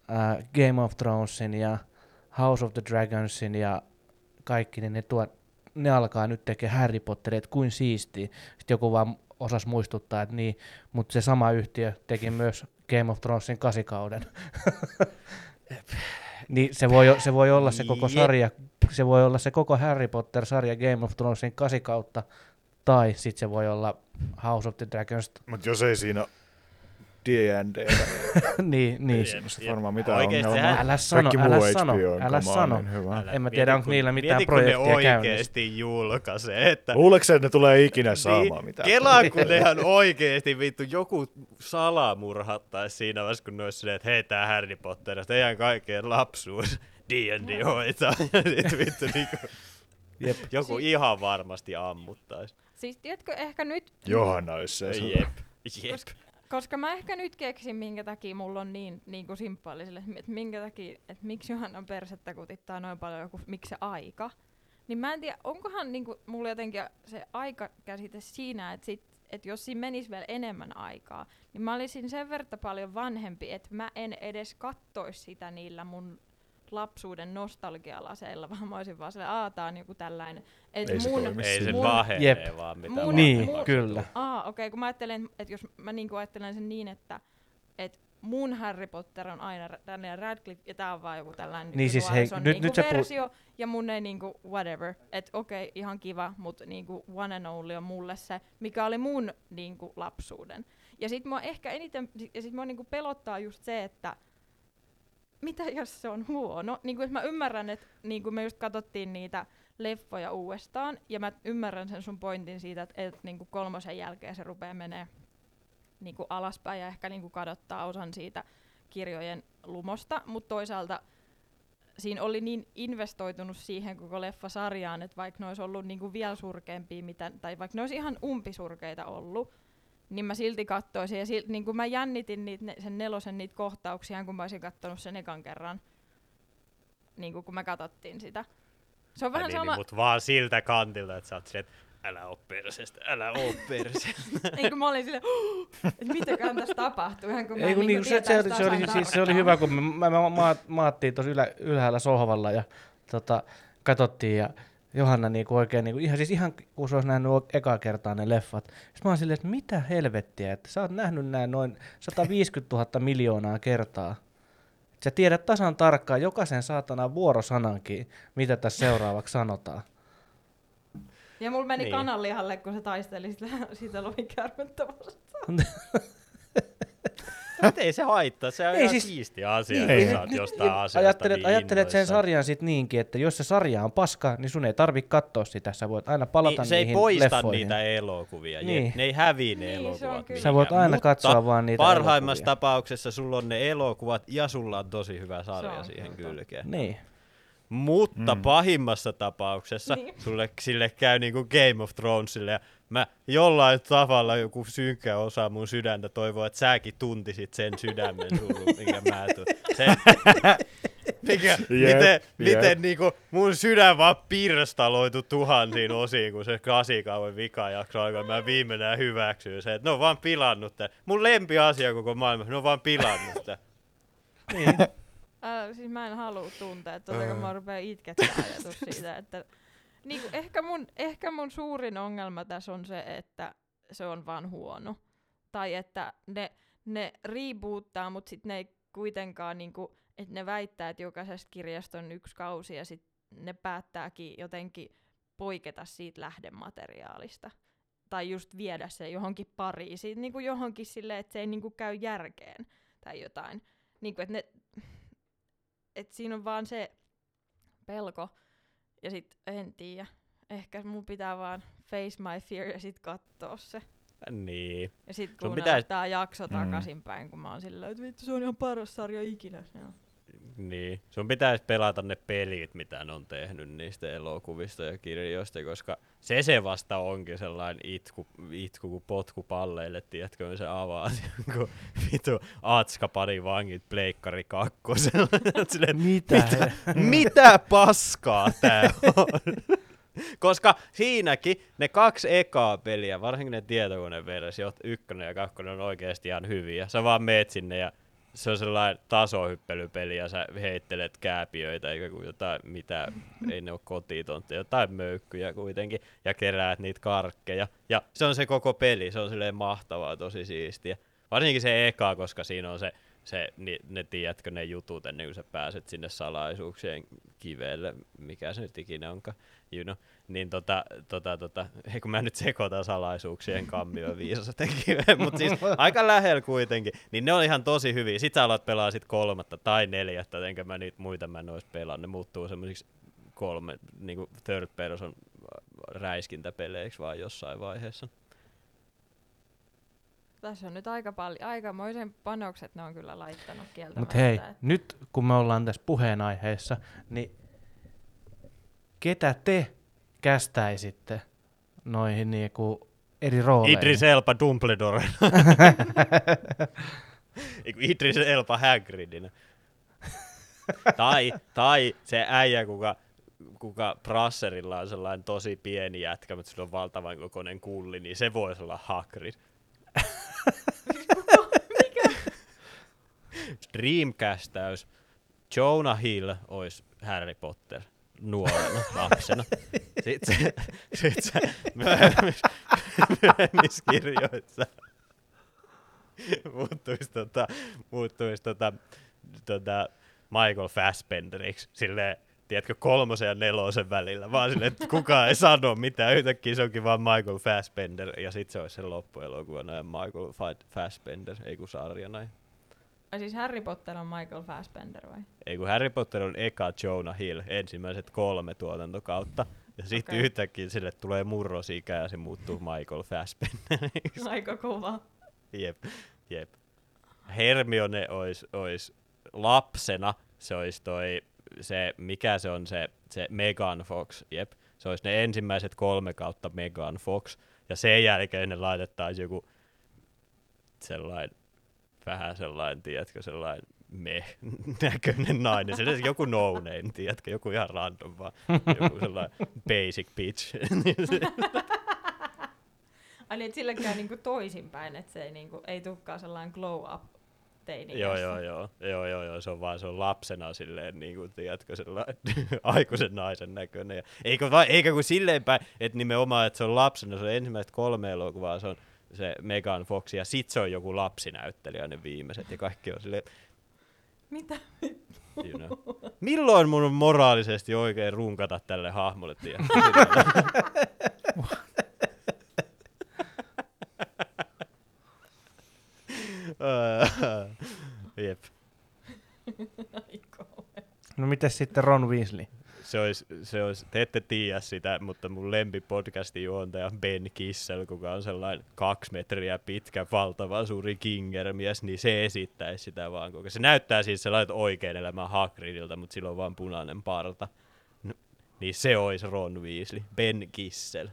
ää, Game of Thronesin ja House of the Dragonsin ja kaikki, niin ne, tuo, ne alkaa nyt tekemään Harry Potteria, että kuin siistiä. Sitten joku vaan osas muistuttaa, että niin, mutta se sama yhtiö teki myös Game of Thronesin kasikauden. niin se voi, se voi olla se koko sarja, se voi olla se koko Harry Potter-sarja Game of Thronesin kasikautta, tai sitten se voi olla House of the Dragons. Mutta jos ei siinä D&D, niin, niin. Jep. varmaan mitään Oikeesti ongelmaa. Älä sano, Kaikki älä sano, älä sano. niin hyvä. Älä- En mä mieti, tiedä, onko niillä mitään mieti, kun ne projektia oikeesti julkaisee, että Luuleeko että ne tulee ikinä saamaan niin, mitään? Kelaa, kun nehän oikeesti vittu joku salamurhattais siinä vaiheessa, kun ne olisi silleen, että hei tää Harry Potter, teidän kaikkien lapsuus D&D hoitaa. Ja sit vittu niinku, Jep. joku ihan varmasti ammuttais. Siis tiedätkö, ehkä nyt, Johanna olisi se. Jep, jep. Koska- koska mä ehkä nyt keksin, minkä takia mulla on niin, niin kuin simppaaliselle, että minkä takia, että miksi Johannan persettä kutittaa noin paljon joku, miksi se aika. Niin mä en tiedä, onkohan niin kuin, mulla jotenkin se aikakäsite siinä, että sit, että jos siinä menisi vielä enemmän aikaa, niin mä olisin sen verran paljon vanhempi, että mä en edes kattoisi sitä niillä mun lapsuuden nostalgialaseilla, vaan mä olisin vaan silleen, aah, tää on joku tällainen. Et Ei se mun, Ei se mun, pahenee Jep. vaan mitä Mun- Niin, mun- kyllä. Aa, okei, okay, kun mä ajattelen, että jos mä niinku ajattelen sen niin, että et mun Harry Potter on aina Daniel Radcliffe, ja tää on vaan joku tällainen Niin siis hei, nykynuorison nyt- niinku nyt versio, ja mun ei niinku whatever, että okei, ihan kiva, mutta niinku one and only on mulle se, mikä oli mun niinku lapsuuden. Ja sit mua ehkä eniten, ja sit mua niinku pelottaa just se, että mitä jos se on huono? Niin kuin, mä ymmärrän, että niin kuin me just katsottiin niitä leffoja uudestaan, ja mä ymmärrän sen sun pointin siitä, että, että niin kuin kolmosen jälkeen se rupeaa menee niin kuin alaspäin ja ehkä niin kuin kadottaa osan siitä kirjojen lumosta, mutta toisaalta siinä oli niin investoitunut siihen koko leffasarjaan, että vaikka ne olisi ollut niin kuin vielä surkeampia, mitä, tai vaikka ne olisi ihan umpisurkeita ollut, niin mä silti katsoisin. Ja silti, niin kuin mä jännitin niitä, ne, sen nelosen niitä kohtauksia, kun mä olisin katsonut sen ekan kerran, niin kuin kun me katsottiin sitä. Se on vähän niin, sama, niin, mut vaan siltä kantilta, että sä oot silleen, että älä oo perseestä, älä oo perseestä. niin kuin mä olin silleen, että mitäkään tässä tapahtuu, ihan kun mä Ei, kun niin niinku se, se, oli, se, oli, siis, se oli hyvä, kun me, me, me ma- maattiin tuossa ylä, ylhäällä sohvalla ja tota, katsottiin ja Johanna niinku oikein, niinku, ihan, siis ihan kun se olisi nähnyt ekaa kertaa ne leffat. Sitten mä oon silleen, että mitä helvettiä, että sä oot nähnyt nämä noin 150 000 miljoonaa kertaa. Et Sä tiedät tasan tarkkaan jokaisen saatana vuorosanankin, mitä tässä seuraavaksi sanotaan. Ja mulla meni Niin. niin. kananlihalle, kun se taisteli sitä, sitä lohikäärmettä vastaan. Mut ei se haittaa, se on Ei ihan siis- siisti asia, Niin, että niin, sä oot niin, jostain niin, asiasta ajattelet, niin ajattelet sen sarjan sit niinkin, että jos se sarja on paska, niin sun ei tarvi katsoa sitä. Sä voit aina palata Niin, se ei niihin poista leffoihin. niitä elokuvia, Niin. niin. ne ei häviä ne Niin, se elokuvat. Sä voit aina Mutta katsoa vaan niitä parhaimmassa elokuvia. tapauksessa sulla on ne elokuvat ja sulla on tosi hyvä sarja on siihen kyllä kylkeen. Niin. Mutta Mm. mm. pahimmassa tapauksessa Niin. niin. sulle sille käy niinku Game of Thronesille ja mä jollain tavalla joku synkkä osa mun sydäntä toivoo, että säkin tuntisit sen sydämen surun, minkä mä tuun. Se, mikä, Jep, miten, jep. miten niinku mun sydän vaan pirstaloitu tuhansiin osiin, kun se kasikauan vika jakso alkoi. Mä viimeinen hyväksyy se, että ne on vaan pilannut tän. Mun lempiasia koko maailmassa, ne on vaan pilannut tän. Älä, siis mä en halua tuntea, että kun mä rupean itkettää ajatus siitä, että niin kuin, ehkä, mun, ehkä mun suurin ongelma tässä on se, että se on vaan huono. Tai että ne, ne reboottaa, mutta sitten ne ei kuitenkaan, niin kuin, että ne väittää, että jokaisesta kirjasta on yksi kausi ja sitten ne päättääkin jotenkin poiketa siitä lähdemateriaalista. Tai just viedä se johonkin pariin, siitä, niin kuin johonkin silleen, että se ei niin kuin käy järkeen tai jotain. Niin kuin, että ne, et siinä on vaan se pelko. Ja sit en tiedä. Ehkä mun pitää vaan face my fear ja sit kattoo se. Niin. Ja sit Sun kuunnella pitäis- tää jakso Mm. takaisinpäin, kun mä oon sillä että vittu se on ihan paras sarja ikinä. Joo. Niin. Sun pitäisi pelata ne pelit, mitä ne on tehnyt niistä elokuvista ja kirjoista, koska se se vasta onkin sellainen itku, itku kun potku palleille, tiedätkö, kun se avaa kun vitu Atska pari vangit pleikkari kakkosella. Silleen, Mitä? mitä, mitä paskaa tää on? Koska siinäkin ne kaksi ekaa peliä, varsinkin ne tietokoneversiot, ykkönen ja kakkonen on oikeasti ihan hyviä. Sä vaan meet sinne ja se on sellainen tasohyppelypeli ja sä heittelet kääpiöitä eikä kuin jotain, mitä, ei ne ole kotitontteja, jotain möykkyjä kuitenkin, ja keräät niitä karkkeja. Ja se on se koko peli, se on silleen mahtavaa, tosi siistiä. Varsinkin se eka, koska siinä on se, se ni, ne tiedätkö ne jutut ennen kuin sä pääset sinne salaisuuksien kivelle, mikä se nyt ikinä onkaan, you know. Niin tota, tota, tota, ei kun mä nyt sekoitan salaisuuksien kammio viisasten kiveen, mutta siis aika lähellä kuitenkin, niin ne on ihan tosi hyviä. Sit sä alat pelaa sit kolmatta tai neljättä, enkä mä niitä muita mä en ois pelannut, ne muuttuu semmoisiksi kolme, niinku third person räiskintäpeleiksi vaan jossain vaiheessa. Tässä on nyt aika paljon, aikamoisen panokset ne on kyllä laittanut kieltämättä. Mutta hei, nyt kun me ollaan tässä puheenaiheessa, niin ketä te kästäisitte noihin niinku eri rooleihin? Idris Elba Dumbledore. Idris Elba Hagridina. tai, tai se äijä, kuka, kuka Brasserilla on sellainen tosi pieni jätkä, mutta sillä on valtavan kokoinen kulli, niin se voisi olla Hagrid. Dreamcast-täys. Jonah Hill olisi Harry Potter nuorena lapsena. Sitten se, sit se myöhemmissä, myöhemmissä kirjoissa. Muuttuisi, tota, muuttuisi tota, tota Michael Fassbenderiksi, silleen, tiedätkö, kolmosen ja nelosen välillä, vaan silleen, että kukaan ei sano mitään, yhtäkkiä se onkin vaan Michael Fassbender, ja sitten se olisi sen loppuelokuvana ja Michael Fa- Fassbender, ei kun sarjana. Ai siis Harry Potter on Michael Fassbender vai? Ei kun Harry Potter on eka Jonah Hill, ensimmäiset kolme tuotantokautta, ja sitten okay. yhtäkkiä sille tulee murrosikä ja se muuttuu Michael Fassbenderiksi. Aika kova. Jep, jep. Hermione olisi ois lapsena, se olisi toi, se, mikä se on se, se Megan Fox, jep. Se olisi ne ensimmäiset kolme kautta Megan Fox, ja sen jälkeen ne laitettaisiin joku sellainen, vähän sellainen, tiedätkö, sellainen me näköinen nainen, se olisi joku no name, tiedätkö, joku ihan random vaan, joku sellainen basic bitch. Ai niin, että sillä käy niinku toisinpäin, että se ei, niinku, ei tukkaa sellainen glow up teini. Joo, joo, joo, joo, joo, joo, se on vaan se on lapsena silleen, niin kuin, tiedätkö, sellainen aikuisen naisen näköinen. Ja, eikä, vai, eikä kuin silleen päin, että nimenomaan, että se on lapsena, se on ensimmäiset kolme elokuvaa, se on se Megan Fox, ja sit se on joku lapsinäyttelijä ne viimeiset, ja kaikki on silleen, Mitä? Milloin mun on moraalisesti oikein runkata tälle hahmolle? Silleen. Jep. No miten sitten Ron Weasley? Se olisi, se olisi, te ette tiedä sitä, mutta mun lempipodcastin juontaja Ben Kissel, kuka on sellainen kaksi metriä pitkä, valtava suuri kingermies, niin se esittäisi sitä vaan, koska se näyttää siis sellaiset oikein elämän Hagridilta, mutta sillä on vaan punainen parta. No, niin se olisi Ron Weasley, Ben Kissel.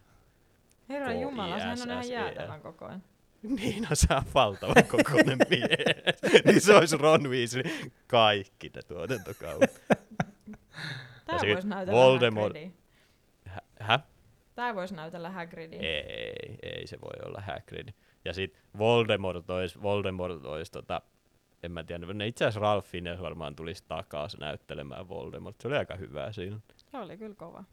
Herra Jumala, sehän on ihan jäätävän kokoinen. Niin on se on valtavan kokoinen mies. niin se olisi Ron Weasley kaikki ne tuotantokaudet. Tää voisi näytellä Voldemort- Hagridia. Hä? Tää voisi näytellä Hagridia. Ei, ei se voi olla Hagrid. Ja sit Voldemort ois, Voldemort ois tota, en mä tiedä, ne itse asiassa Ralph Fiennes varmaan tulisi takaisin näyttelemään Voldemort. Se oli aika hyvä siinä. Se oli kyllä kova.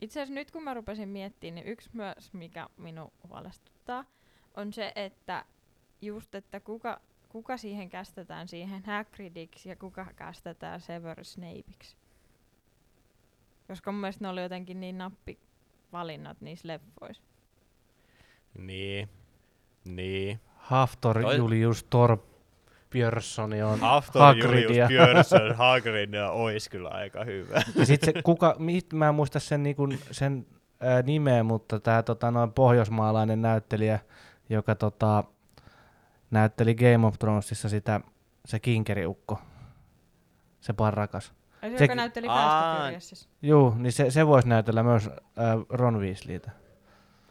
Itse asiassa nyt kun mä rupesin miettimään, niin yksi myös, mikä minun huolestuttaa, on se, että just, että kuka, kuka siihen kästetään siihen Hagridiksi ja kuka kästetään Severus Snapeiksi. Koska mun mielestä ne oli jotenkin niin nappivalinnat niissä leffoissa. Niin. Niin. Haftor Toi- Julius Torbjörssoni on After Julius Hagridia. Björnsson Hagrid ois kyllä aika hyvä. Ja sit se, kuka, mit, mä en muista sen, niinku, sen ää, nimeä, mutta tämä tota, noin pohjoismaalainen näyttelijä, joka tota, näytteli Game of Thronesissa sitä, se kinkeriukko, se parrakas. Ai se, Se- joka näytteli Furiousissa. Juu, niin se, se voisi näytellä myös ää, Ron Weasleytä.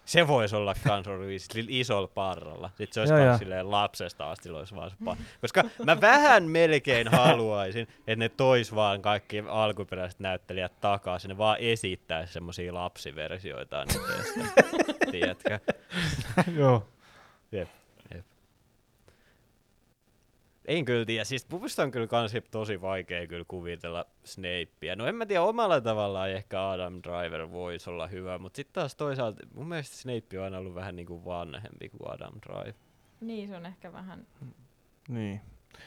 Se voisi olla kans Ron Weasley isolla parralla. Sitten se olisi Joo, silleen lapsesta asti olisi vaan se Koska mä vähän melkein haluaisin, että ne tois vaan kaikki alkuperäiset näyttelijät takaisin. Ne vaan esittäisi semmosia lapsiversioita. Tiedätkö? Joo. Jep. En kyllä tiedä, siis musta on kyllä kans tosi vaikea kyllä kuvitella Snapea. No en mä tiedä, omalla tavallaan ehkä Adam Driver voisi olla hyvä, mutta sitten taas toisaalta mun mielestä Snape on aina ollut vähän niinku vanhempi kuin Adam Driver. Niin, se on ehkä vähän... Niin.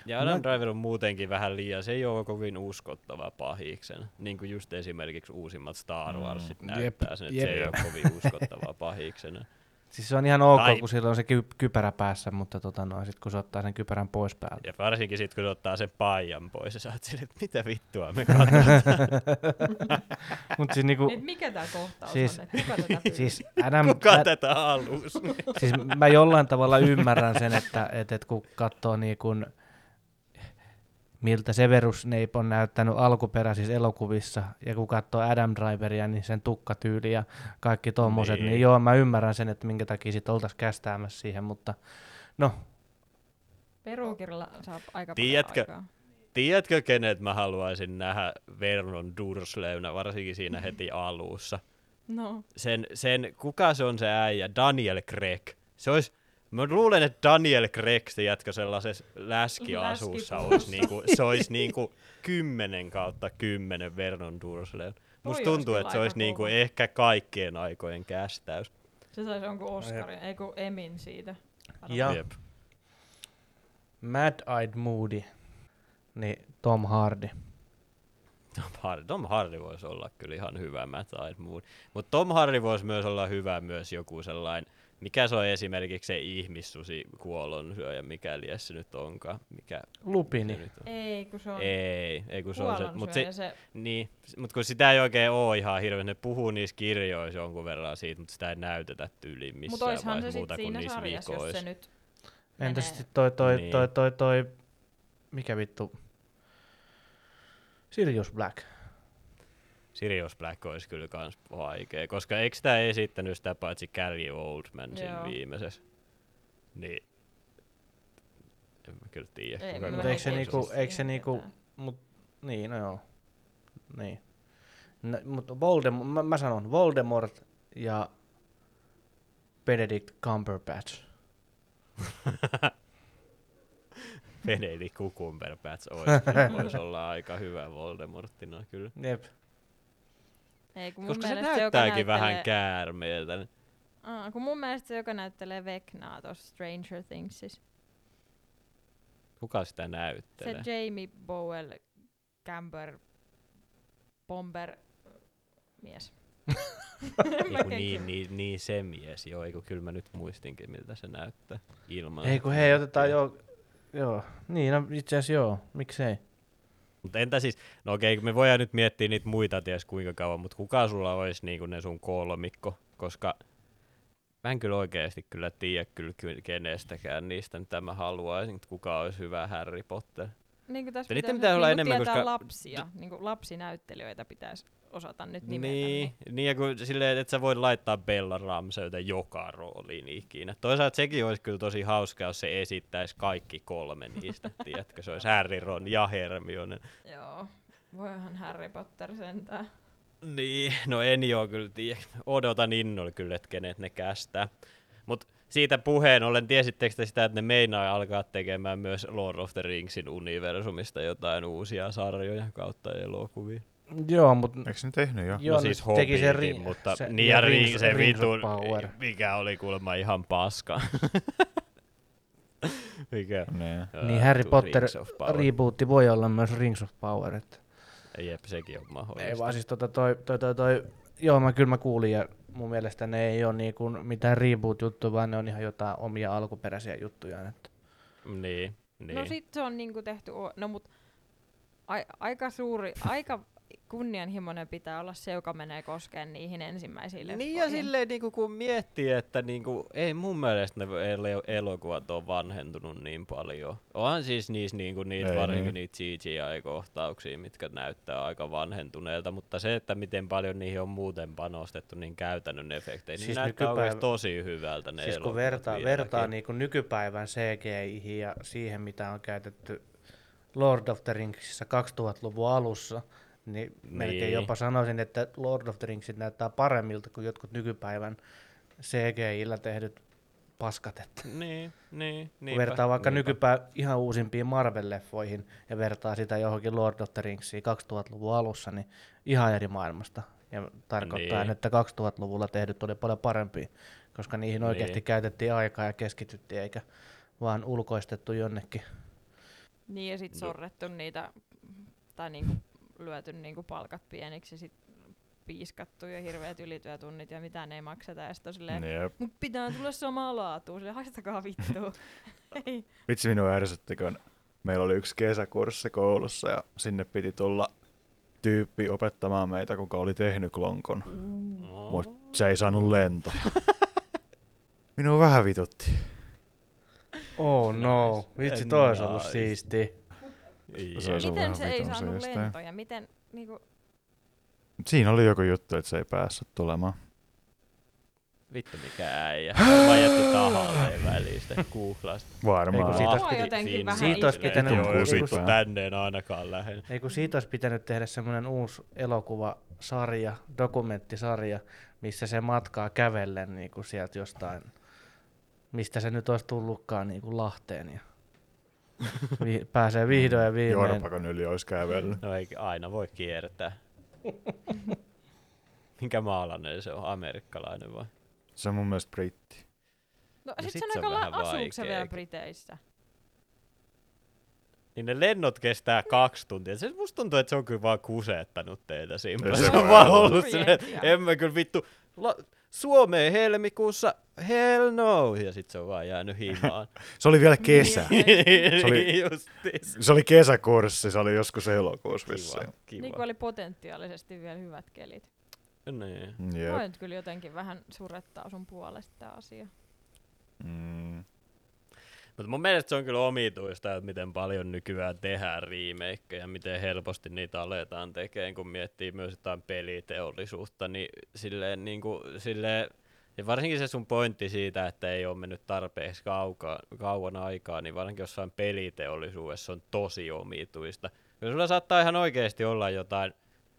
Ja Adam Mä- Driver on muutenkin vähän liian, se ei ole kovin uskottava pahiksen. Niin kuin just esimerkiksi uusimmat Star Warsit Mm, näyttää jep, sen, että jep. se ei ole kovin uskottava pahiksen. Siis se on ihan ok, Tai- kun sillä on se ky- kypärä päässä, mutta tota noin, sit kun se ottaa sen kypärän pois päältä. Ja varsinkin sitten, kun se ottaa sen paijan pois ja sä oot silleen, että mitä vittua me katsotaan. Mut siis niinku, Et mikä tää kohtaus Siis- on, kuka tätä siis Adam, Kuka tätä halusi? siis mä jollain tavalla ymmärrän sen, että et, et kun katsoo niin kun, miltä Severus Snape on näyttänyt alkuperäisissä elokuvissa, ja kun katsoo Adam Driveria, niin sen tukkatyyli ja kaikki tommoset, niin, Niin. joo, mä ymmärrän sen, että minkä takia sit oltais kästäämässä siihen, mutta no, Peruukirilla saa aika Tiedätkö- paljon aikaa. Tiedätkö, kenet mä haluaisin nähdä Vernon Dursleynä, varsinkin siinä heti alussa? No, Sen, sen, kuka se on se äijä? Daniel Craig. Se olisi, mä luulen, että Daniel Craig, se jätkä sellaisessa läskiasuussa, Läskipuussa. olisi niinku, se olisi niinku 10 kautta 10 Vernon Dursleyn. Musta tuntuu, että se olisi niinku ehkä kaikkien aikojen kästäys. se saisi jonkun Oscarin, ei kun Emin siitä. Ja- Jep. Mad-Eyed Moody, niin Tom Hardy. Tom Hardy, Tom Hardy voisi olla kyllä ihan hyvä Matt Mood. Mutta Tom Hardy voisi myös olla hyvä myös joku sellainen, mikä se on esimerkiksi se ihmissusi kuollonsyöjä, mikäli se nyt onkaan. Mikä Lupini. se nyt on? Ei, kun se on Ei, ei kun se on se, mut se, se, niin, mut kun sitä ei oikein ole ihan hirveän, ne puhuu niissä kirjoissa jonkun verran siitä, mutta sitä ei näytetä tyyliin missään mutta oishan se muuta kuin siinä niissä sarjassa, jos se vikoissa. nyt menee. sitten toi, toi, Niin. toi, toi, toi, mikä vittu? Sirius Black. Sirius Black olisi kyllä kans vaikea, koska eikö sitä esittänyt sitä paitsi Gary Oldman siinä Joo. viimeisessä? Niin, en mä kyllä tiedä. Ei, kuka mä se eikö se olisi niinku- eikö se niinku- Mut, niin, no joo. Niin. No, mutta Voldemort, mä, mä sanon Voldemort ja Benedict Cumberbatch. Benedict Cumberbatch olisi, voisi olla aika hyvä Voldemorttina kyllä. Jep. Ei, kun mun Koska se näyttääkin vähän näyttelee- käärmeeltä. niin Aa, kun mun mielestä se, joka näyttelee Vecnaa tuossa Stranger Thingsissa. Kuka sitä Se näyttelee? Jamie Bowell Camber Bomber mies. Eiku niin, niin, niin se mies, joo, eiku kyllä mä nyt muistinkin miltä se näyttää ilman. Ei kun hei, otetaan jo, joo. Niin, no itse asiassa joo, miksei. Mutta entä siis, no okei, me voidaan nyt miettiä niitä muita ties kuinka kauan, mutta kuka sulla olisi niinku ne sun kolmikko, koska mä en kyllä oikeasti kyllä tiedä kyllä ky- kenestäkään niistä, mitä mä haluaisin, että kuka olisi hyvä Harry Potter. Niin kuin tässä pitäisi pitää nyt olla niinku enemmän, koska- lapsia, niin kuin lapsinäyttelijöitä pitäisi osata nyt nimetä. Niin, niin ja kun silleen, että sä voit laittaa Bella Ramseyta joka rooliin ikinä. Toisaalta sekin olisi kyllä tosi hauska, jos se esittäisi kaikki kolme niistä, tiedätkö? Se olisi Harry, Ron ja Hermione. Joo, voihan Harry Potter sentään. Niin, no en joo kyllä tiedä. Odotan innolla kyllä, että kenet ne kästää. Mut siitä puheen ollen, tiesittekö te sitä, että ne meinaa alkaa tekemään myös Lord of the Ringsin universumista jotain uusia sarjoja kautta elokuvia? Joo, mutta Eikö ne tehnyt jo? Joo, no siis teki se Hobbitin, ri- mutta se- niin ja ring, se Power. mikä oli kuulemma ihan paska. mikä? Niin. Niin Harry Potter rebootti voi olla myös Rings of Power. Että. Jep, sekin on mahdollista. Ei vaan siis tota toi, toi, toi, toi, joo mä kyllä mä kuulin ja mun mielestä ne ei ole niinku mitään reboot-juttuja, vaan ne on ihan jotain omia alkuperäisiä juttuja. Että. Niin, niin. No sit se on niinku tehty, o- no mut ai, aika suuri, aika kunnianhimoinen pitää olla se, joka menee koskeen niihin ensimmäisiin Niin leffoihin. ja silleen niinku kun miettii, että niinku, ei mun mielestä ne el- elokuvat on vanhentunut niin paljon. Onhan siis niissä niinku niitä Ei varsinkin niin. niitä CGI-kohtauksia, mitkä näyttää aika vanhentuneelta, mutta se, että miten paljon niihin on muuten panostettu niin käytännön efekteihin, Siis niin näyttää nykypäivä- oikeasti tosi hyvältä ne Siis kun vertaa, vieläkin. vertaa niinku nykypäivän CGI ja siihen, mitä on käytetty Lord of the Ringsissa 2000-luvun alussa, niin, melkein Niin. jopa sanoisin, että Lord of the Ringsit näyttää paremmilta kuin jotkut nykypäivän CGI-llä tehdyt paskat. Että Niin, niin, kun niinpä, vertaa vaikka niinpä. nykypä ihan uusimpiin Marvel-leffoihin ja vertaa sitä johonkin Lord of the Ringsiin 2000-luvun alussa, niin ihan eri maailmasta. Ja tarkoittaa, Niin. että 2000-luvulla tehdyt oli paljon parempia, koska niihin oikeasti Niin. käytettiin aikaa ja keskityttiin, eikä vaan ulkoistettu jonnekin. Niin ja sit No. sorrettu niitä, tai niinku lyöty niinku palkat pieniksi ja sit piiskattu ja hirveät ylityötunnit ja mitään ei makseta. Ja sit on silleen, Jep. mut pitää tulla samaa laatua, sille haistakaa vittua. Ei. Vitsi minua ärsytti, kun meillä oli yksi kesäkurssi koulussa ja sinne piti tulla tyyppi opettamaan meitä, kuka oli tehnyt klonkon. No. Mut se ei saanut lento. Minua vähän vitutti. Oh no, vitsi toi olisi ollut siisti. Jep. Se ollut Miten se ei saanut lentoja? Miten, niinku, Siinä oli joku juttu, että se ei päässyt tulemaan. Vittu mikä äijä. Jätti tahalleen väliin sitä googlasta. Varmaan. Ei, siitä olisi jotenkin Siinä vähän siitä olisi pitänyt- Joo, Ei, siitä- tänne en ainakaan lähde. Ei kun siitä olisi pitänyt tehdä semmoinen uusi elokuvasarja, dokumenttisarja, missä se matkaa kävellen niin kuin sieltä jostain, mistä se nyt olisi tullutkaan niin kuin Lahteen. Ja vi- pääsee vihdoin ja viimein. Jorpakon yli olisi kävellyt. No ei aina voi kiertää. Minkä maalainen se on? Amerikkalainen vai? Se on mun mielestä britti. No, No sit, sit se on aika asuuko se vielä Briteissä? niin ne lennot kestää kaksi tuntia. Se musta tuntuu, että se on kyllä vaan kusettanut teitä siinä. Se, se on vaan ollut silleen, en mä kyllä vittu, la, Suomeen helmikuussa, hell no, ja sit se on vaan jäänyt himaan. Se oli vielä kesä. se oli-. Se oli kesäkurssi, se oli joskus elokuussa vissiin. Kiva, kiva. Niin kuin oli potentiaalisesti vielä hyvät kelit. Niin. Jep. Voi nyt kyllä jotenkin vähän surettaa sun puolesta tämä asia. Mm. Mutta mun mielestä se on kyllä omituista, että miten paljon nykyään tehdään ja miten helposti niitä aletaan tekemään, kun miettii myös jotain peliteollisuutta, niin silleen, niin kuin, silleen ja varsinkin se sun pointti siitä, että ei ole mennyt tarpeeksi kauka, kauan aikaa, niin varsinkin jossain peliteollisuudessa on tosi omituista. Jos sulla saattaa ihan oikeasti olla jotain,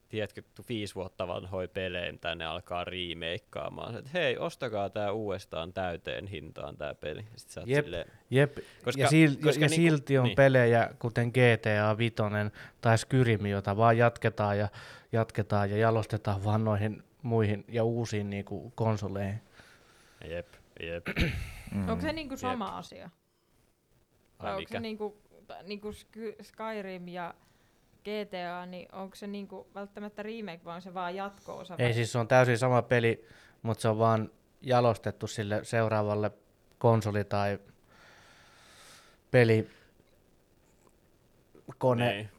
tiedätkö, viisi vuotta vanhoja pelejä, mitä ne alkaa remakeikkaamaan. Että hei, ostakaa tää uudestaan täyteen hintaan tää peli. Sitten sä oot Jep. silleen, Jep, Koska- ja, sil- koska ja niinku- silti on niin. pelejä, kuten GTA 5 tai Skyrim, jota vaan jatketaan ja jatketaan ja jalostetaan vaan noihin muihin ja uusiin niinku konsoleihin. Jep, jep. Mm. Onko se niinku sama asia? Vai Ai onko se mikä? niinku, ta- niinku Sky- Skyrim ja GTA, niin onko se niinku välttämättä remake, vai on se vaan jatko-osa? Ei siis se on täysin sama peli, mutta se on vaan jalostettu sille seuraavalle konsoli- tai peli kone Niin.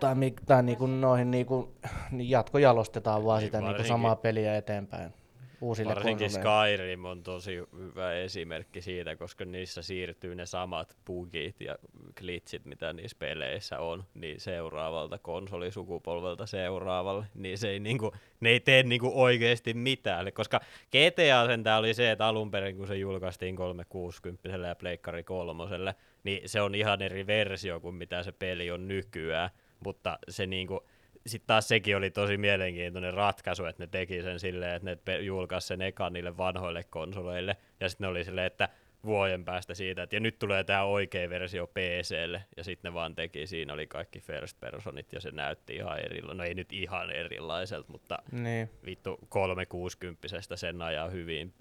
tai, mi- tai niinku noihin niinku, niin jatkojalostetaan vaan sitä niinku samaa peliä eteenpäin uusille Varsinkin konsoleille. Skyrim on tosi hyvä esimerkki siitä, koska niissä siirtyy ne samat bugit ja glitchit, mitä niissä peleissä on, niin seuraavalta konsolisukupolvelta seuraavalle, niin se ei niinku, ne ei tee niinku oikeasti mitään, koska GTA sentään oli se, että alun perin kun se julkaistiin 360 ja Pleikkari kolmoselle, niin se on ihan eri versio kuin mitä se peli on nykyään, mutta se niinku, sitten taas sekin oli tosi mielenkiintoinen ratkaisu, että ne teki sen silleen, että ne julkaisi sen ekan niille vanhoille konsoleille, ja sitten ne oli silleen, että vuoden päästä siitä, että ja nyt tulee tämä oikea versio PClle, ja sitten ne vaan teki, siinä oli kaikki first personit, ja se näytti ihan erilainen, no ei nyt ihan erilaiselta, mutta Niin. vittu 360 sen ajaa hyvin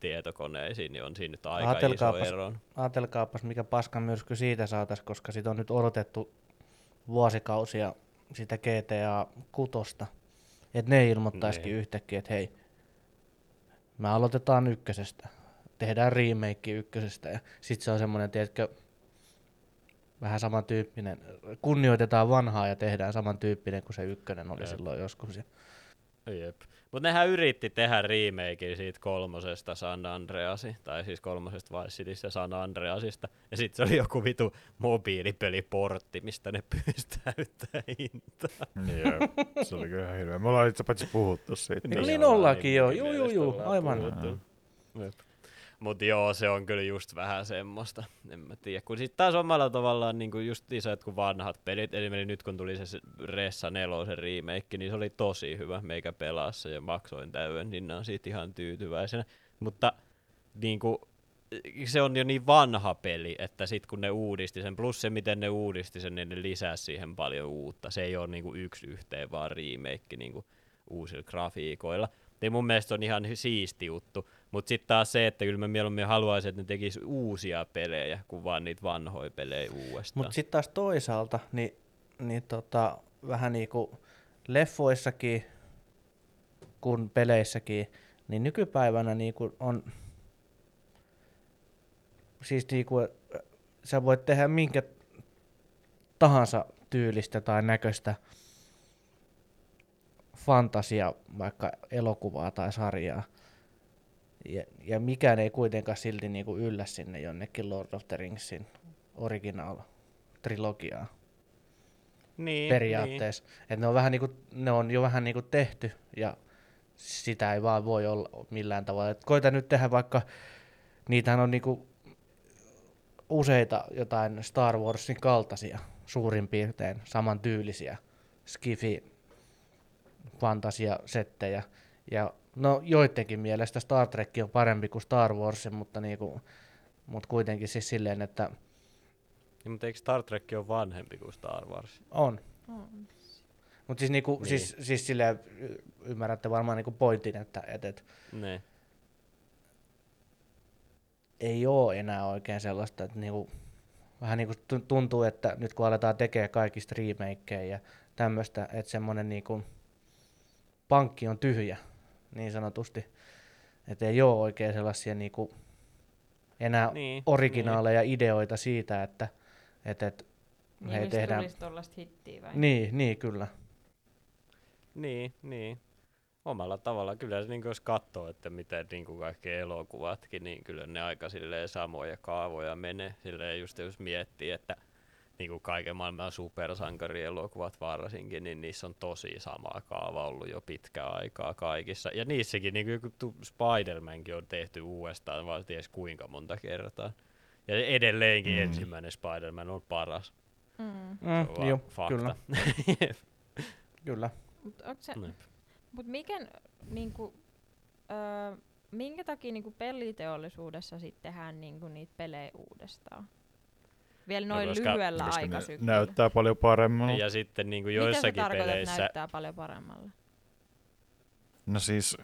tietokoneisiin, niin on siinä nyt aika iso Ajatelkaapas, ero. ajatelkaapas, mikä paskan myrsky siitä saatas, koska sitä on nyt odotettu vuosikausia sitä GTA kutosta. Että ne ilmoittaisikin Niin. yhtäkkiä, että hei, me aloitetaan ykkösestä. Tehdään remake ykkösestä. Ja sit se on semmoinen, tiedätkö, vähän samantyyppinen. Kunnioitetaan vanhaa ja tehdään samantyyppinen kuin se ykkönen oli Jep. silloin joskus. Ja Jep. Mutta nehän yritti tehdä remakein siitä kolmosesta San Andreasi, tai siis kolmosesta Vice Citystä San Andreasista, ja sitten se oli joku vitu mobiilipeliportti, mistä ne pystäyttää hintaa. Jep, se oli kyllä ihan hirveä. Me ollaan itse paitsi puhuttu siitä. Niin, niin ollaankin joo. Juu, juu, juu, ollaan aivan. puhuttu. Jep. Mut joo, se on kyllä just vähän semmoista, en mä tiedä. Kun sit taas omalla tavallaan niinku just isot kuin vanhat pelit, eli nyt kun tuli se Ressa 4 remake, niin se oli tosi hyvä, meikä pelassa ja maksoin täyden, niin on siitä ihan tyytyväisenä. Mutta niinku, se on jo niin vanha peli, että sit kun ne uudisti sen, plus se miten ne uudisti sen, niin ne lisäsi siihen paljon uutta. Se ei ole niinku yksi yhteen vaan remake niinku uusilla grafiikoilla. Ei mun mielestä on ihan siisti juttu, mutta sitten taas se, että kyllä mä mieluummin haluaisin, että ne tekis uusia pelejä, kuin vaan niitä vanhoja pelejä uudestaan. Mutta sitten taas toisaalta, niin, niin tota, vähän niin kuin leffoissakin kuin peleissäkin, niin nykypäivänä niin kuin on, siis niin kuin, äh, sä voit tehdä minkä tahansa tyylistä tai näköistä fantasia, vaikka elokuvaa tai sarjaa. Ja, ja mikään ei kuitenkaan silti niin kuin yllä sinne jonnekin Lord of the Ringsin original trilogiaa niin, periaatteessa. Et ne, on vähän niinku, ne on jo vähän niinku tehty ja sitä ei vaan voi olla millään tavalla. Et koita nyt tehdä vaikka, niitähän on niinku useita jotain Star Warsin kaltaisia suurin piirtein samantyylisiä skifi fantasia-settejä. Ja no joidenkin mielestä Star Trek on parempi kuin Star Wars, mutta, niinku, mutta kuitenkin siis silleen, että Niin, mutta eikö Star Trek ole vanhempi kuin Star Wars? on. On. Mutta siis, niinku, Niin. niin. siis, siis silleen, y- ymmärrätte varmaan niinku pointin, että et, et, Ne. ei ole enää oikein sellaista, että niinku vähän niin kuin tuntuu, että nyt kun aletaan tekemään kaikista remakeja ja tämmöistä, että semmoinen niin kuin pankki on tyhjä, niin sanotusti. Että ei ole oikein sellaisia niin kuin enää Niin, originaaleja ideoita siitä, että, että, että Niin, mistä tehdään... tulisi tollaista hittiä vai? Niin, niin, kyllä. Niin, niin. Omalla tavalla kyllä se, niin jos katsoo, että miten niin kuin kaikki elokuvatkin, niin kyllä ne aika silleen samoja kaavoja menee. Silleen just jos miettii, että niin kuin kaiken maailman supersankarielokuvat varsinkin, niin niissä on tosi samaa kaava ollut jo pitkään aikaa kaikissa. Ja niissäkin, niin kuin Spider-Mankin on tehty uudestaan, vaan ties kuinka monta kertaa. Ja edelleenkin Mm. mm. ensimmäinen Spider-Man on paras. Mm. Mm, Se on joo, fakta. kyllä, kyllä. Mut, onko se, Niin. mut mikä, niinku, öö, minkä takia niinku peliteollisuudessa sitten tehdään niinku niitä pelejä uudestaan? Vielä No noin koska- lyhyellä Koska ne aikasyklillä. näyttää paljon paremmin. Ja sitten niin kuin Mitä se joissakin tarkoittaa, että peleissä, näyttää paljon paremmalle? No siis,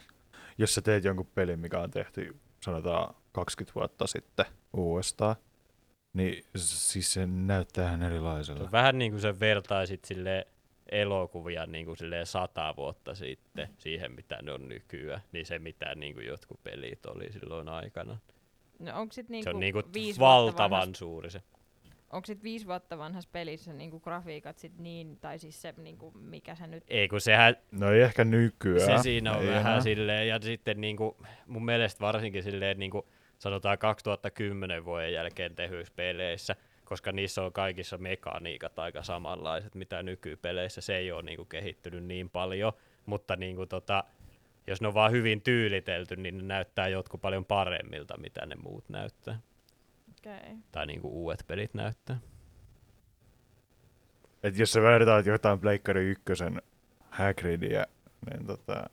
jos sä teet jonkun pelin, mikä on tehty sanotaan 20 vuotta sitten uudestaan, niin siis se näyttää ihan se erilaisella. vähän niin kuin sä vertaisit sille elokuvia niin kuin silleen sata vuotta sitten siihen, mitä ne on nykyään, niin se mitä niin kuin jotkut pelit oli silloin aikana. No onko sit niinku se on niin kuin viisi vuotta valtavan vanhas- suuri se. Onko sit viisi vuotta vanhassa pelissä niinku grafiikat sit niin, tai siis se niinku, mikä se nyt... Ei kun sehän, No ei ehkä nykyään. se siinä on ei vähän enää. silleen, ja sitten niin kuin, mun mielestä varsinkin silleen niin kuin sanotaan 2010 vuoden jälkeen tehyissä peleissä, koska niissä on kaikissa mekaniikat aika samanlaiset, mitä nykypeleissä. Se ei ole niin kuin kehittynyt niin paljon, mutta niin kuin tota, jos ne on vaan hyvin tyylitelty, niin ne näyttää jotkut paljon paremmilta, mitä ne muut näyttää. Okay. Tai niin kuin uudet pelit näyttää. Et jos sä vertaat jotain Pleikkari ykkösen Hagridia, niin tota,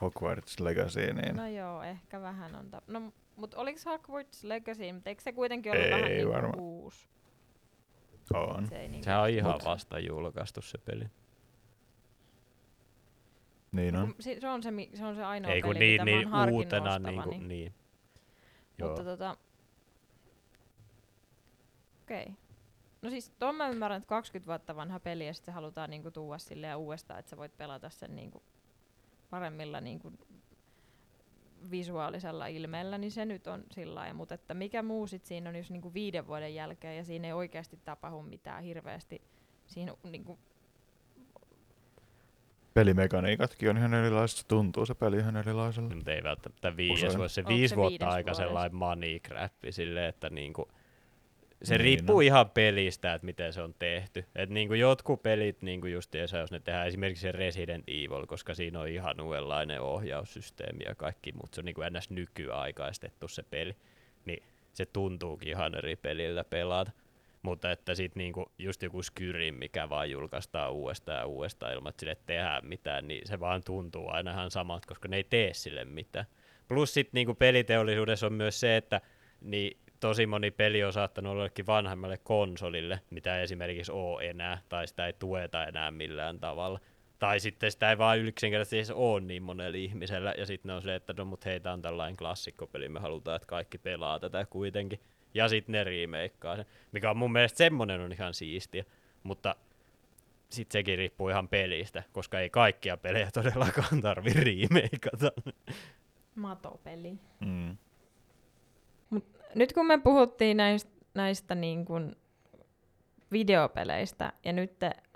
Hogwarts Legacy, niin No joo, ehkä vähän on... Ta- no, mut oliks Hogwarts Legacy, mutta eikö se kuitenkin ollut Ei vähän niinku varmaan. uusi? on. Se ei niinku... Sehän on ihan Mut- vasta julkaistu se peli. Niin on. Si- se, on se, se on se ainoa Ei kun peli, niin, mitä mä niin oon harkinnut uutena ostavani. niin, kuin, niin. Joo. Mutta tota... Okei. Okay. No siis tuon mä ymmärrän, että 20 vuotta vanha peli ja sitten se halutaan niinku tuua silleen uudestaan, että sä voit pelata sen niinku paremmilla niinku visuaalisella ilmeellä, niin se nyt on sillä lailla. Mutta että mikä muu sit siinä on, jos niinku viiden vuoden jälkeen ja siinä ei oikeasti tapahdu mitään hirveästi. Siinä niinku, Pelimekaniikatkin on ihan erilaiset, se tuntuu se peli ihan erilaiselta. Mutta ei välttämättä viides vuosi. Se Onko viisi se vuotta aika sellainen money crappi silleen, että niinku, se Niin riippuu on. ihan pelistä, että miten se on tehty. Et niinku jotkut pelit, niinku justiinsa, jos ne tehdään esimerkiksi se Resident Evil, koska siinä on ihan uudenlainen ohjaussysteemi ja kaikki, mutta se on niinku ns. nykyaikaistettu se peli, niin se tuntuukin ihan eri pelillä pelata. Mutta että sit niinku just joku Skyrim, mikä vaan julkaistaan uudestaan ja uudestaan ilman, että sille tehdään mitään, niin se vaan tuntuu aina ihan samalta, koska ne ei tee sille mitään. Plus sit niinku peliteollisuudessa on myös se, että niin tosi moni peli on saattanut olla jollekin vanhemmalle konsolille, mitä ei esimerkiksi ole enää, tai sitä ei tueta enää millään tavalla. Tai sitten sitä ei vaan yksinkertaisesti edes ole niin monella ihmisellä, ja sitten ne on se, että no mut hei, tää on tällainen klassikkopeli, me halutaan, että kaikki pelaa tätä kuitenkin. Ja sitten ne remakeaa sen, mikä on mun mielestä semmonen on ihan siistiä, mutta sitten sekin riippuu ihan pelistä, koska ei kaikkia pelejä todellakaan tarvi remakeata. matopeli. Mm. Nyt kun me puhuttiin näistä, näistä niin kuin videopeleistä, ja nyt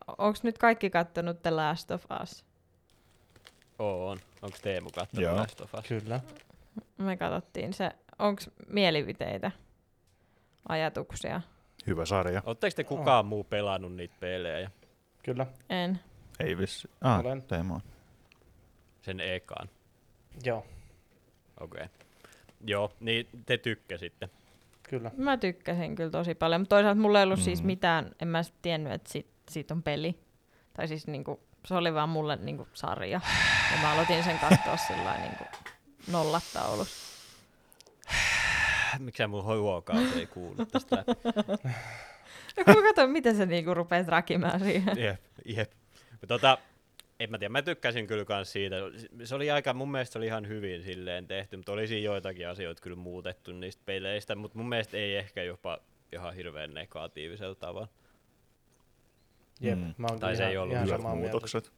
onko nyt kaikki kattonut The Last of Us? On. Onko Teemu kattonut Joo. Last of Us? Kyllä. Me katsottiin se. Onko mielipiteitä, ajatuksia? Hyvä sarja. Oletteko te kukaan muu pelannut niitä pelejä? Kyllä. En. Ei vissi. Ah, Olen. Teemu on. Sen ekaan. Joo, Okei. Okay. Joo, niin te tykkäsitte. kyllä. Mä tykkäsin kyllä tosi paljon, mutta toisaalta mulla ei ollut mm. siis Mhm. mitään, en mä sit tiennyt, että siitä, siitä on peli. Tai siis niinku, se oli vaan mulle niinku sarja. Ja mä aloitin sen katsoa sillä niinku nollataulussa. Miksä mun huokaus ei kuulu tästä? Ja kun mä katsoin, miten sä niinku rupeat räkimään siihen. Jep, jep. Tota, en mä tiedä, mä tykkäsin kyllä kans siitä. Se oli aika, mun mielestä se oli ihan hyvin silleen tehty, mutta oli siinä joitakin asioita kyllä muutettu niistä peleistä, mutta mun mielestä ei ehkä jopa ihan hirveän negatiivisella tavalla. Jep, Mm. mä oon Tai se ihan, ei ollut ihan samaa mieltä. muutokset.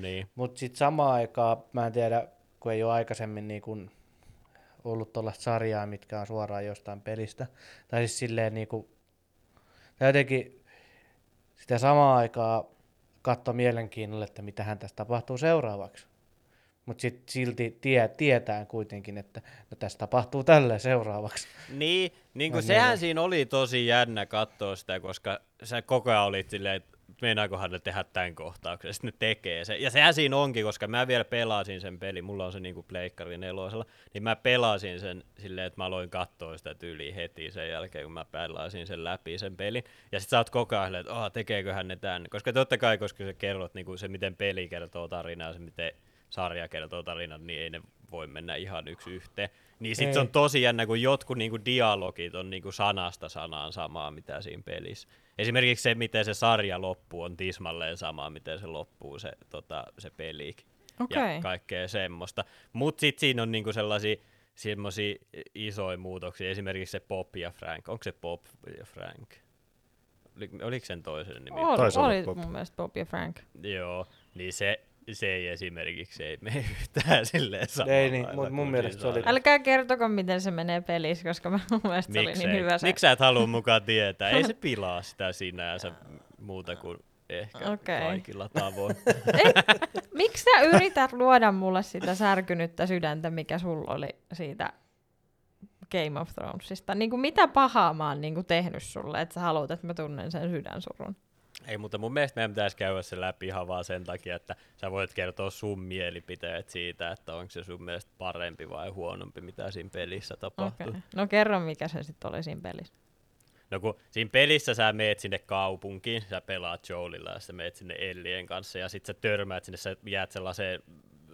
Niin. Mutta sitten samaan aikaan, mä en tiedä, kun ei ole aikaisemmin niin kun ollut tuollaista sarjaa, mitkä on suoraan jostain pelistä. Tai siis silleen niin kuin, tai jotenkin sitä samaan aikaa katsoa mielenkiinnolla, että mitä hän tässä tapahtuu seuraavaksi. Mutta sitten silti tie, tietää kuitenkin, että no tässä tapahtuu tälle seuraavaksi. Niin, niin kuin Ai sehän niin. siinä oli tosi jännä katsoa sitä, koska sä koko ajan olit silleen, että meinaakohan ne tehdä tämän kohtauksen, sitten ne tekee se. Ja sehän siinä onkin, koska mä vielä pelasin sen pelin, mulla on se niinku pleikkari nelosella, niin mä pelasin sen silleen, että mä aloin katsoa sitä tyyliä heti sen jälkeen, kun mä pelasin sen läpi sen pelin. Ja sit sä oot koko ajan että oh, tekeeköhän ne tän. Koska totta kai, koska sä kerrot niinku se, miten peli kertoo tarinaa, se miten sarja kertoo tarinan, niin ei ne voi mennä ihan yksi yhteen. Niin sit se on tosi jännä, kun jotkut niinku dialogit on niinku sanasta sanaan samaa, mitä siinä pelissä. Esimerkiksi se, miten se sarja loppuu, on tismalleen sama, miten se loppuu se, tota, se pelikin. Okei. Ja kaikkea semmoista. Mutta sitten siinä on niinku sellaisia semmoisia isoja muutoksia. Esimerkiksi se Pop ja Frank. Onko se Pop ja Frank? Oli, oliko sen toisen nimi? Oli, Taisi olla oli mun mielestä Bob ja Frank. Joo, niin se, se ei esimerkiksi ei mene yhtään silleen samalla Ei niin, lailla mut mun mielestä se oli-. Älkää kertoko, miten se menee pelissä, koska mä- mun mielestä se oli niin hyvä se. Miksi sä et halua mukaan tietää? Ei se pilaa sitä sinänsä muuta kuin ehkä Okei. kaikilla tavoin. Miksi sä yrität luoda mulle sitä särkynyttä sydäntä, mikä sulla oli siitä Game of Thronesista? Niin kuin mitä pahaa mä oon niin kuin tehnyt sulle, että sä haluat, että mä tunnen sen sydänsurun? Ei, mutta mun mielestä meidän pitäisi käydä se läpi ihan vaan sen takia, että sä voit kertoa sun mielipiteet siitä, että onko se sun mielestä parempi vai huonompi, mitä siinä pelissä tapahtuu. Okay. No kerro, mikä se sitten oli siinä pelissä. No kun siinä pelissä sä meet sinne kaupunkiin, sä pelaat Joelilla ja sä meet sinne Ellien kanssa ja sit sä törmäät sinne, sä jäät sellaiseen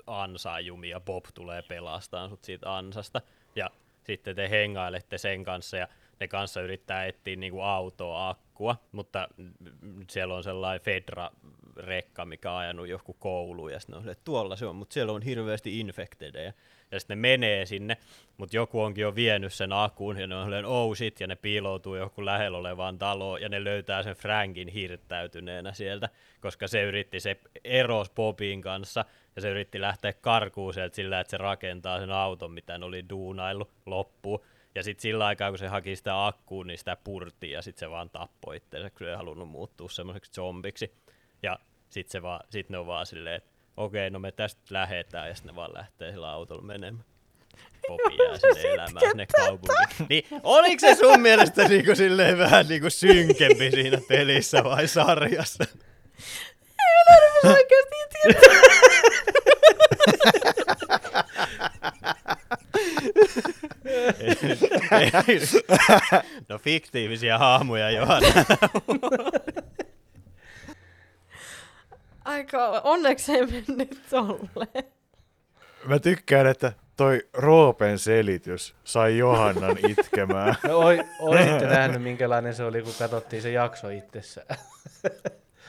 ansaan jumiin ja Bob tulee pelastaan sut siitä ansasta. Ja sitten te hengailette sen kanssa ja ne kanssa yrittää etsiä niinku autoa akkua, mutta siellä on sellainen Fedra-rekka, mikä on ajanut joku kouluun ja sitten on että tuolla se on, mutta siellä on hirveästi infectedeja. Ja sitten ne menee sinne, mutta joku onkin jo vienyt sen akun ja ne on silleen, oh shit, ja ne piiloutuu joku lähellä olevaan taloon ja ne löytää sen Frankin hirttäytyneenä sieltä, koska se yritti, se eros Bobin kanssa ja se yritti lähteä karkuun sieltä sillä, että se rakentaa sen auton, mitä ne oli duunaillut loppuun. Ja sitten sillä aikaa, kun se haki sitä akkuun, niin sitä purti ja sitten se vaan tappoi itseensä, kun se ei halunnut muuttua semmoiseksi zombiksi. Ja sitten se vaan, sit ne on vaan silleen, että okei, no me tästä lähetään, ja sitten ne vaan lähtee sillä autolla menemään. Popi jää sinne elämään sinne kaupunkiin. Niin, oliko se sun mielestä niinku silleen vähän niinku synkempi siinä pelissä vai sarjassa? Oikeasti no fiktiivisiä hahmoja Johan. Aika onneksi ei mennyt tolle. Mä tykkään, että toi Roopen selitys sai Johannan itkemään. No oi, olisitte nähnyt, minkälainen se oli, kun katsottiin se jakso itsessään.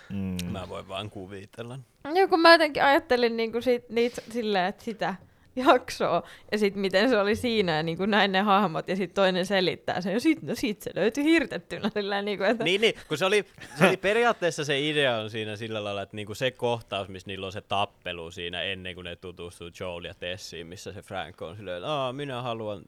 Mm. Mä voin vaan kuvitella. Joku mä jotenkin ajattelin niinku sit, niitä silleen, että sitä jaksoa, ja sitten miten se oli siinä, ja niinku näin ne hahmot, ja sitten toinen selittää sen, ja sitten no sit se löytyi hirtettynä, sillä niinku, että Niin, niin, kun se oli, se oli periaatteessa se idea on siinä sillä lailla, että niinku se kohtaus, missä niillä on se tappelu siinä ennen kuin ne tutustuu Joel ja Tessiin, missä se Frank on silleen, että Aa, minä haluan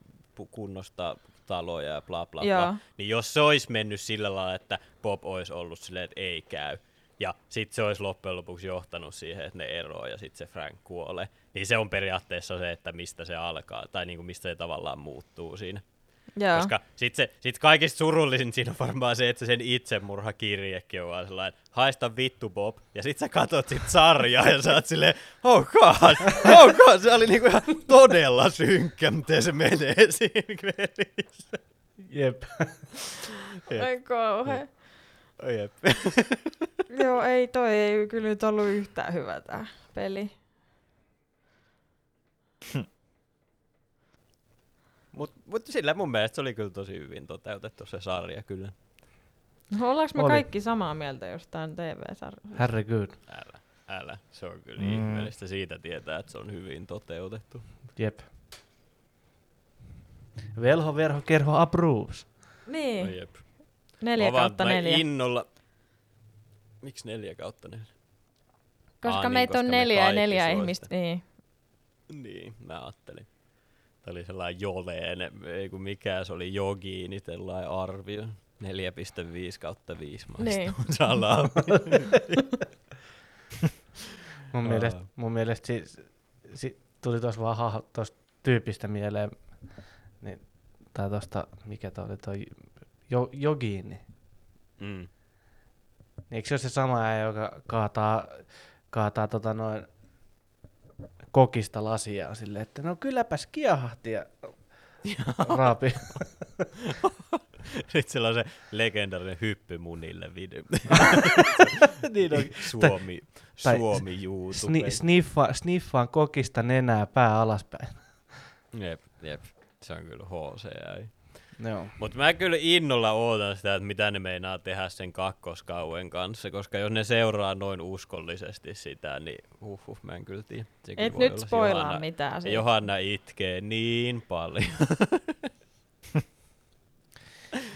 kunnostaa taloja ja bla bla Joo. bla. Niin jos se olisi mennyt sillä lailla, että Bob olisi ollut silleen, että ei käy, ja sitten se olisi loppujen lopuksi johtanut siihen, että ne eroaa ja sitten se Frank kuolee. Niin se on periaatteessa se, että mistä se alkaa, tai niinku mistä se tavallaan muuttuu siinä. joo. Koska sit, se, sit kaikista surullisin siinä on varmaan se, että sen itsemurhakirjekin on vaan sellainen, haista vittu Bob, ja sit sä katot sit sarjaa ja sä oot silleen, oh god, oh god, se oli niinku ihan todella synkkä, miten se menee siinä pelissä. Jep. Ai kauhe. Oh, jep. Joo, ei toi ei kyllä nyt ollut yhtään hyvä tää peli. Mut, mut sillä mun mielestä se oli kyllä tosi hyvin toteutettu se sarja kyllä. No, ollaanko me Oli. kaikki samaa mieltä jostain TV-sarjasta? Herregud. Älä, älä, se on kyllä Mm. ihmeellistä siitä tietää, että se on hyvin toteutettu. Jep. Velho, verho, kerho, approves. Niin, No jep. neljä Mä kautta neljä. innolla... Miksi neljä kautta neljä? Koska niin, meitä koska on me neljä ja neljä ihmistä. Niin. Niin, mä ajattelin. Tämä oli sellainen joleen, ei kun mikä se oli jogiini, sellainen arvio. 4,5 kautta 5 maistuu Niin. salaa. Mun mielestä, mun mielestä si, si, tuli tuossa vaan hahmo, tosta tyypistä mieleen, niin, tai tosta, mikä toi oli toi jo, jogiini. mm. Niin eikö se ole se sama äijä, joka kaataa, kaataa tota noin kokista lasia silleen, että no kylläpäs kiehahti ja raapi. Sitten sillä on se legendaarinen hyppy munille video. niin on. Suomi, tai- Suomi YouTube. Sni, sniffa, sniffaan kokista nenää pää alaspäin. Jep, jep. Se on kyllä HC. Joo. Mutta mä kyllä innolla ootan sitä, että mitä ne meinaa tehdä sen kakkoskauen kanssa, koska jos ne seuraa noin uskollisesti sitä, niin uhuh, mä en kyllä tiedä. Et nyt spoilaa Johanna, mitään. siitä. Johanna itkee niin paljon.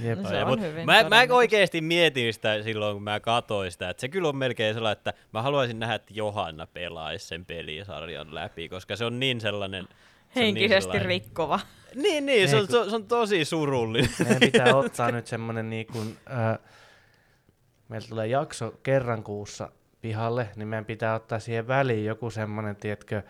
Jep. No se Ja on mut hyvin mä, mä oikeesti mietin sitä silloin, kun mä katsoin sitä, että se kyllä on melkein sellainen, että mä haluaisin nähdä, että Johanna pelaisi sen pelisarjan läpi, koska se on niin sellainen... se niin Henkisesti sellainen- rikkova. Niin, niin, se on, kun- se, on, se on tosi surullinen. Meidän pitää ottaa nyt semmonen niin kuin, äh, meillä tulee jakso kerran kuussa pihalle, niin meidän pitää ottaa siihen väliin joku semmonen, tiedätkö, äh,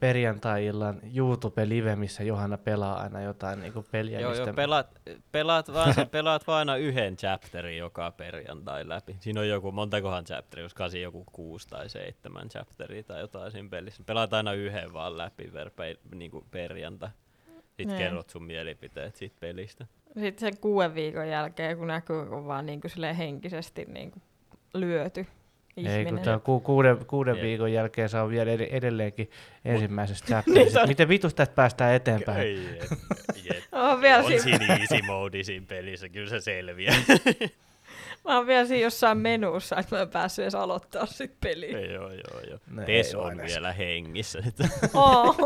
perjantai-illan YouTube-live, missä Johanna pelaa aina jotain niin kuin peliä. Joo, mistä... joo, pelaat, pelaat, vaan, sen- pelaat vaan aina yhden chapterin joka perjantai läpi. Siinä on joku, montakohan chapteri, jos kasi joku kuusi tai seitsemän chapteria tai jotain siinä pelissä. Pelaat aina yhden vaan läpi per, pe, niin kuin perjantai. Sitten Niin. kerrot sun mielipiteet siitä pelistä. Sitten sen kuuden viikon jälkeen, kun näkyy, kun vaan niin kuin henkisesti niin kuin lyöty ihminen. Ei, kun on ku, kuuden, kuuden Jep. viikon jälkeen saa vielä ed- edelleenkin ensimmäisestä chapterista. Miten vitus tästä päästään eteenpäin? Ei, jep, jep. on vielä, on siinä, easy mode siinä pelissä, kyllä se selviää. mä oon vielä siinä jossain menussa, että mä en päässyt edes aloittaa sit peliä. joo, joo, joo. No Tes on aina. vielä hengissä. Oh.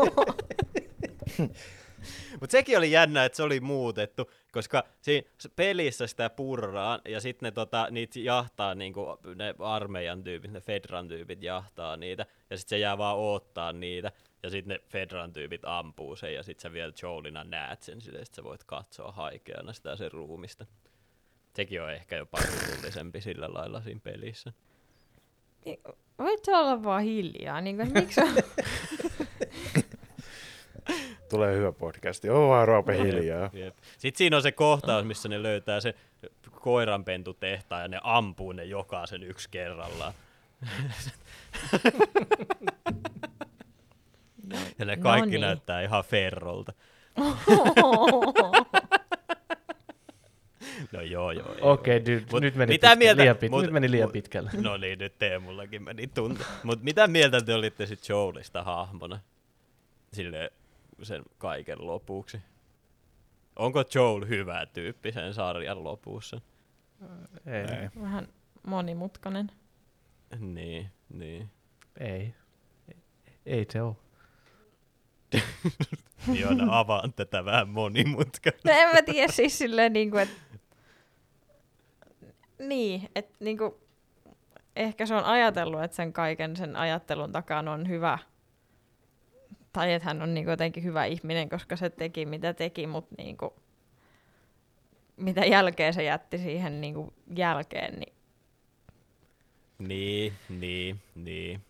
Mutta sekin oli jännä, että se oli muutettu, koska siinä pelissä sitä purraa ja sitten ne tota, niitä jahtaa niinku, ne armeijan tyypit, ne Fedran tyypit jahtaa niitä ja sitten se jää vaan oottaa niitä ja sitten ne Fedran tyypit ampuu sen ja sitten sä vielä Joelina näet sen silleen, sit sä voit katsoa haikeana sitä sen ruumista. Sekin on ehkä jopa surullisempi sillä lailla siinä pelissä. Voit sä olla vaan hiljaa? Niin kuin, miksi on? Tulee hyvä podcasti. Oo vaan Roope hiljaa. Jep. Sitten siinä on se kohtaus, missä ne löytää se koiranpentutehtaan ja ne ampuu ne jokaisen yksi kerrallaan. ja ne kaikki Noniin. näyttää ihan ferrolta. No joo, joo. joo. Okei, okay, Mut nyt meni, mitä pitkä, mieltä- liian, pit, mut- nyt meni liian mut- pitkälle. No niin, nyt Teemullakin meni tunti. Mutta mitä mieltä te olitte sit Joelista hahmona? Sille sen kaiken lopuksi. Onko Joel hyvä tyyppi sen sarjan lopussa? Ei, ei. Vähän monimutkainen. Niin, niin. ei. Ei se ole. Joona, avaan tätä vähän monimutkaista. No en mä tiedä siis silleen niinku, että... Niin, että niinku... Ehkä se on ajatellut, että sen kaiken sen ajattelun takana on hyvä. Tai että hän on niinku jotenkin hyvä ihminen, koska se teki mitä teki, mutta niinku... Mitä jälkeen se jätti siihen niinku jälkeen, niin Niin, niin, niin.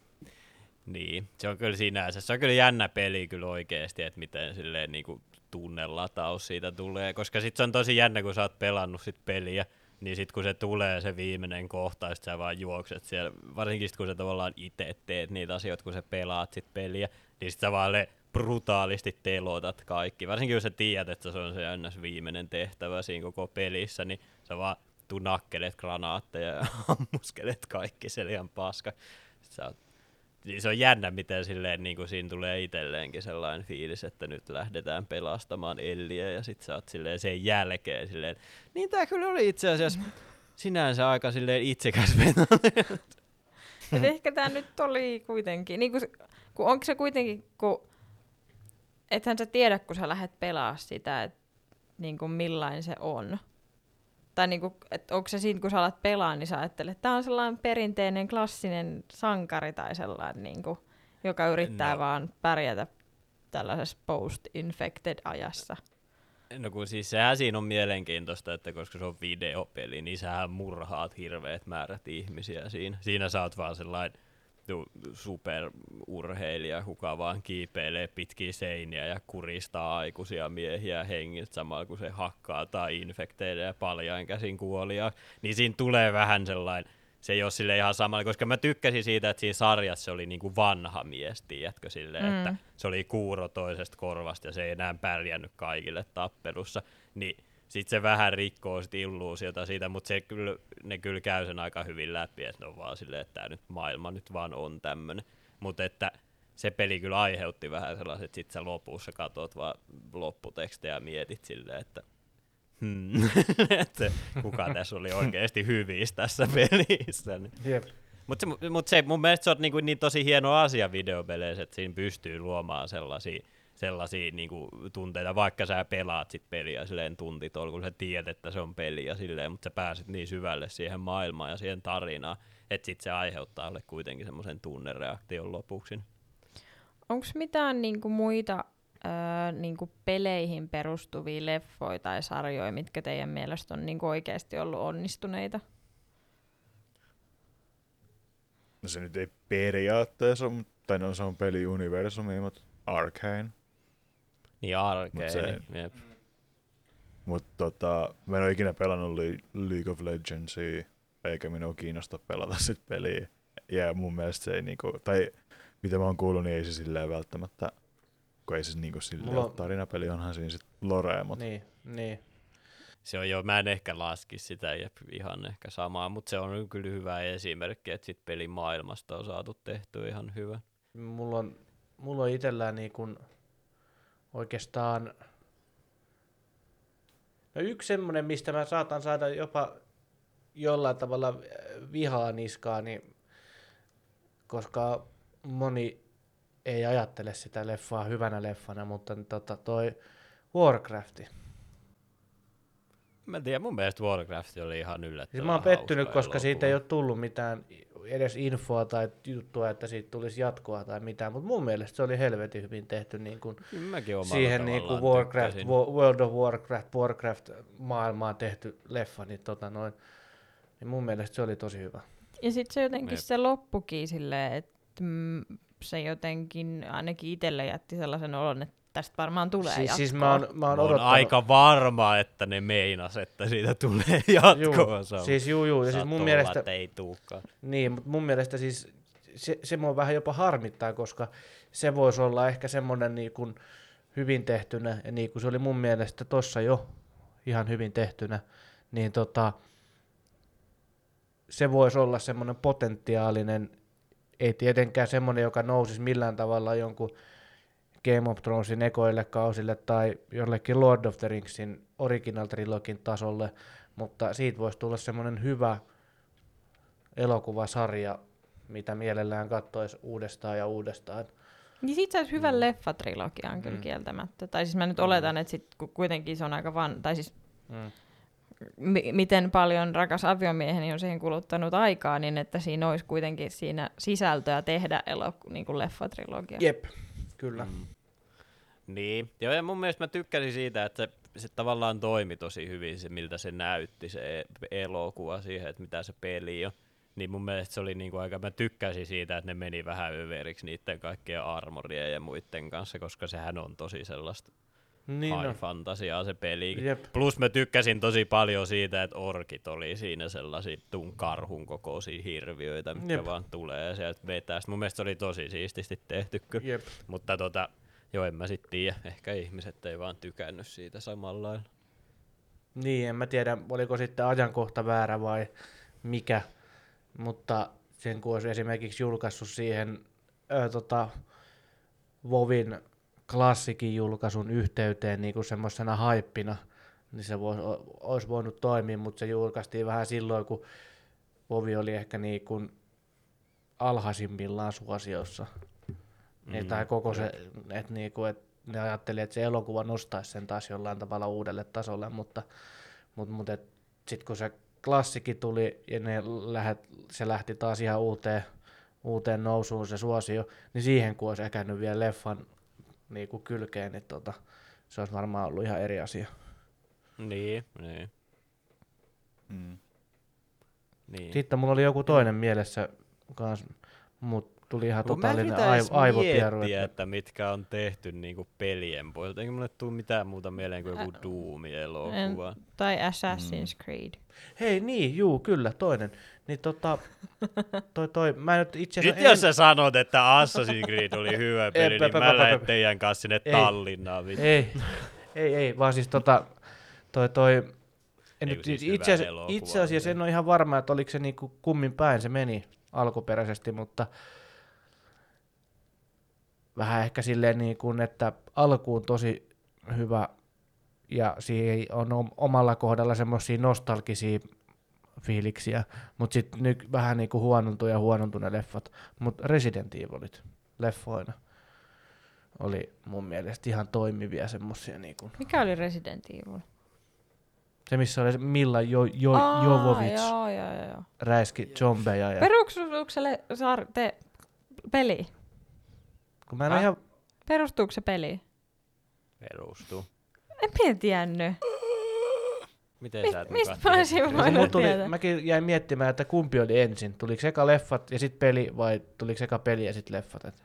Niin, se on kyllä sinänsä. Se on kyllä jännä peli kyllä oikeesti, että miten silleen niinku tunnelataus siitä tulee. Koska sit se on tosi jännä, kun sä oot pelannut sit peliä, niin sit kun se tulee se viimeinen kohta, sit sä vaan juokset siellä, varsinkin sit kun sä tavallaan itse teet niitä asioita, kun sä pelaat sit peliä, niin sit sä vaan le- brutaalisti telotat kaikki. Varsinkin jos sä tiedät, että se on se ns. viimeinen tehtävä siinä koko pelissä, niin sä vaan tuu nakkelet granaatteja ja ammuskelet kaikki se ihan paska. Sä oot niin se on jännä, miten silleen, niin kuin siinä tulee itselleenkin sellainen fiilis, että nyt lähdetään pelastamaan Elliä ja sit sä oot silleen sen jälkeen silleen, niin tää kyllä oli itse asiassa sinänsä aika silleen itsekäs ehkä tämä nyt oli kuitenkin, niin se- kun onko se kuitenkin, kun ethän sä tiedä, kun sä lähdet pelaa sitä, että niin kuin millainen se on. Tai niin kuin, että onko se siinä, kun sä alat pelaa, niin sä ajattelet, että tämä on sellainen perinteinen klassinen sankari tai sellainen, niin kuin, joka yrittää No. vaan pärjätä tällaisessa post-infected ajassa. No kun siis sehän siinä on mielenkiintoista, että koska se on videopeli, niin sähän murhaat hirveät määrät ihmisiä siinä. Siinä sä oot vaan sellainen tu- superurheilija, kuka vaan kiipeilee pitkiä seiniä ja kuristaa aikuisia miehiä hengiltä samalla kun se hakkaa tai infekteilee ja paljain käsin kuolia. Niin siinä tulee vähän sellainen, se ei ole sille ihan samalla, koska mä tykkäsin siitä, että siinä sarjassa se oli niinku vanha mies, tiedätkö, silleen, Mm. että se oli kuuro toisesta korvasta ja se ei enää pärjännyt kaikille tappelussa, niin sitten se vähän rikkoo sit illuusiota siitä, mutta se kyllä, ne kyllä käy sen aika hyvin läpi, että ne on vaan silleen, että tämä nyt maailma nyt vaan on tämmönen. Mutta että se peli kyllä aiheutti vähän sellaiset, että sit sä lopussa katot vaan lopputekstejä ja mietit silleen, että hmm, että kuka tässä oli oikeasti hyvissä tässä pelissä. Niin. Jep. Mutta se, mut se, mun mielestä se on niinku niin tosi hieno asia videopeleissä, että siinä pystyy luomaan sellaisia, sellaisia niinku tunteita, vaikka sä pelaat sit peliä silleen tuntitol, kun sä tiedät, että se on peli ja silleen, mutta sä pääset niin syvälle siihen maailmaan ja siihen tarinaan, että sit se aiheuttaa sulle kuitenkin semmoisen tunnereaktion lopuksi. Onko mitään niinku muita öö, niinku peleihin perustuvia leffoja tai sarjoja, mitkä teidän mielestä on niinku oikeasti ollut onnistuneita? No se nyt ei periaatteessa, tai no se on peliuniversumi, mutta Arcane. Niin arkeen. se- Jep. Mutta tota, mä en ole ikinä pelannut League of Legendsia, eikä minua kiinnosta pelata sit peliä. Ja mun mielestä se ei niinku, tai mitä mä oon kuullut, niin ei se silleen välttämättä, kun ei se niinku silleen Mulla ole on- tarinapeli, onhan siinä sit lorea, mutta Niin, niin. Se on jo, mä en ehkä laski sitä jep, ihan ehkä samaa, mutta se on kyllä hyvä esimerkki, että sit pelin maailmasta on saatu tehtyä ihan hyvä. Mulla on, mulla on itsellään niin kun oikeastaan no yksi semmoinen, mistä mä saatan saada jopa jollain tavalla äh, vihaa niskaa, niin koska moni ei ajattele sitä leffaa hyvänä leffana, mutta tota, toi Warcrafti. Mä en tiedä, mun mielestä Warcraft oli ihan yllättävän Siis mä oon pettynyt, koska siitä ei elokuva. ole tullut mitään edes infoa tai juttua, että siitä tulisi jatkoa tai mitään, mutta mun mielestä se oli helvetin hyvin tehty niin kuin siihen niin kuin Warcraft. Wo- World of Warcraft, Warcraft maailmaan tehty leffa, niin, tota noin, niin mun mielestä se oli tosi hyvä. Ja sitten se jotenkin Jep. se loppukin silleen, että mm, se jotenkin ainakin itselle jätti sellaisen olon, että tästä varmaan tulee Siis, jatkoa. siis mä oon, mä oon Mä oon aika varma, että ne meinas, että siitä tulee jatkoa. juu, siis juu, juu, ja siis mun mielestä, Että ei tuukaan. niin, mutta mun mielestä siis se, se mua vähän jopa harmittaa, koska se voisi olla ehkä semmoinen niin kuin hyvin tehtynä, ja niin kuin se oli mun mielestä tossa jo ihan hyvin tehtynä, niin tota, se voisi olla semmoinen potentiaalinen, ei tietenkään semmoinen, joka nousisi millään tavalla jonkun Game of Thronesin ekoille kausille tai jollekin Lord of the Ringsin Original Trilogin tasolle, mutta siitä voisi tulla semmoinen hyvä elokuvasarja, mitä mielellään katsoisi uudestaan ja uudestaan. Niin sit saisi hyvän Mm. leffatrilogian kyllä Mm. kieltämättä. Tai siis mä nyt oletan, että sit ku- kuitenkin se on aika van... Tai siis Mm. mi- miten paljon rakas aviomieheni on siihen kuluttanut aikaa, niin että siinä olisi kuitenkin siinä sisältöä tehdä eloku- niin kuin leffatrilogia. Jep, kyllä. Mm. Niin, joo, ja mun mielestä mä tykkäsin siitä, että se, se tavallaan toimi tosi hyvin, se miltä se näytti, se elokuva siihen, että mitä se peli on. Niin mun mielestä se oli niinku aika, mä tykkäsin siitä, että ne meni vähän överiksi niiden kaikkien armorien ja muiden kanssa, koska sehän on tosi sellaista Niin high on. fantasiaa se peli. Jep. Plus mä tykkäsin tosi paljon siitä, että orkit oli siinä sellaisia tuun karhun kokoisia hirviöitä, mitkä Jep. vaan tulee sieltä vetää. Sit mun mielestä se oli tosi siististi tehty kyllä. Jep. Mutta tota, joo en mä sit tiedä. Ehkä ihmiset ei vaan tykännyt siitä samalla lailla. Niin, en mä tiedä, oliko sitten ajankohta väärä vai mikä, mutta sen kun olisi esimerkiksi julkaissut siihen ö, tota, Vovin klassikin julkaisun yhteyteen niin kuin semmoisena haippina, niin se vois, olisi voinut toimia, mutta se julkaistiin vähän silloin, kun Vovi oli ehkä niin kuin alhaisimmillaan suosiossa. Mm, tai koko se, että niinku, et ne ajatteli, että se elokuva nostaisi sen taas jollain tavalla uudelle tasolle, mutta, mutta, mutta sitten kun se klassikki tuli ja ne lähet, se lähti taas ihan uuteen, uuteen nousuun se suosio, niin siihen kun olisi äkännyt vielä leffan niin kuin kylkeen, niin tota, se olisi varmaan ollut ihan eri asia. Niin, niin. Mm. niin. Sitten mulla oli joku toinen mielessä kans, mut tuli ihan totaalinen aiv- aivopieru. miettiä, Että, että mitkä on tehty niinku pelien poilta. Eikä mulle tuu mitään muuta mieleen kuin joku Doom-elokuva. Tai Assassin's Creed. hei niin, juu, kyllä, toinen. Niin tota, toi, toi, mä nyt itse Nyt asiassa jos sä sanot, että Assassin's Creed oli hyvä peli, niin pä, mä lähden teidän kanssa sinne Ei. Tallinnaan. vittu. Ei, ei, ei, vaan siis tota, toi, toi, en Ei, nyt, siis itse, asiassa, elokuva itse asiassa en ole ihan varma, että oliko se niinku kummin päin se meni alkuperäisesti, mutta vähän ehkä silleen niin kuin, että alkuun tosi hyvä ja siihen on om- omalla kohdalla semmoisia nostalgisia fiiliksiä, mutta sitten nyt vähän niin kuin huonontuu ja huonontuu ne leffat, mutta Resident Evilit leffoina oli mun mielestä ihan toimivia semmosia niin kuin Mikä oli Resident Evil? Se, missä oli Milla jo, jo, Aa, Jovovic Joo, joo, joo. räiski zombeja. Ja, Perustuuko se le- sar- te- peli? Kun mä en Häh? ihan, Perustuuko se peli? Perustuu. En mä tiennyt. Miten sä et mistä mä olisin voinut tuli, tietää? mäkin jäin miettimään, että kumpi oli ensin. Tuliko eka leffat ja sitten peli vai tuliko eka peli ja sitten leffat? Et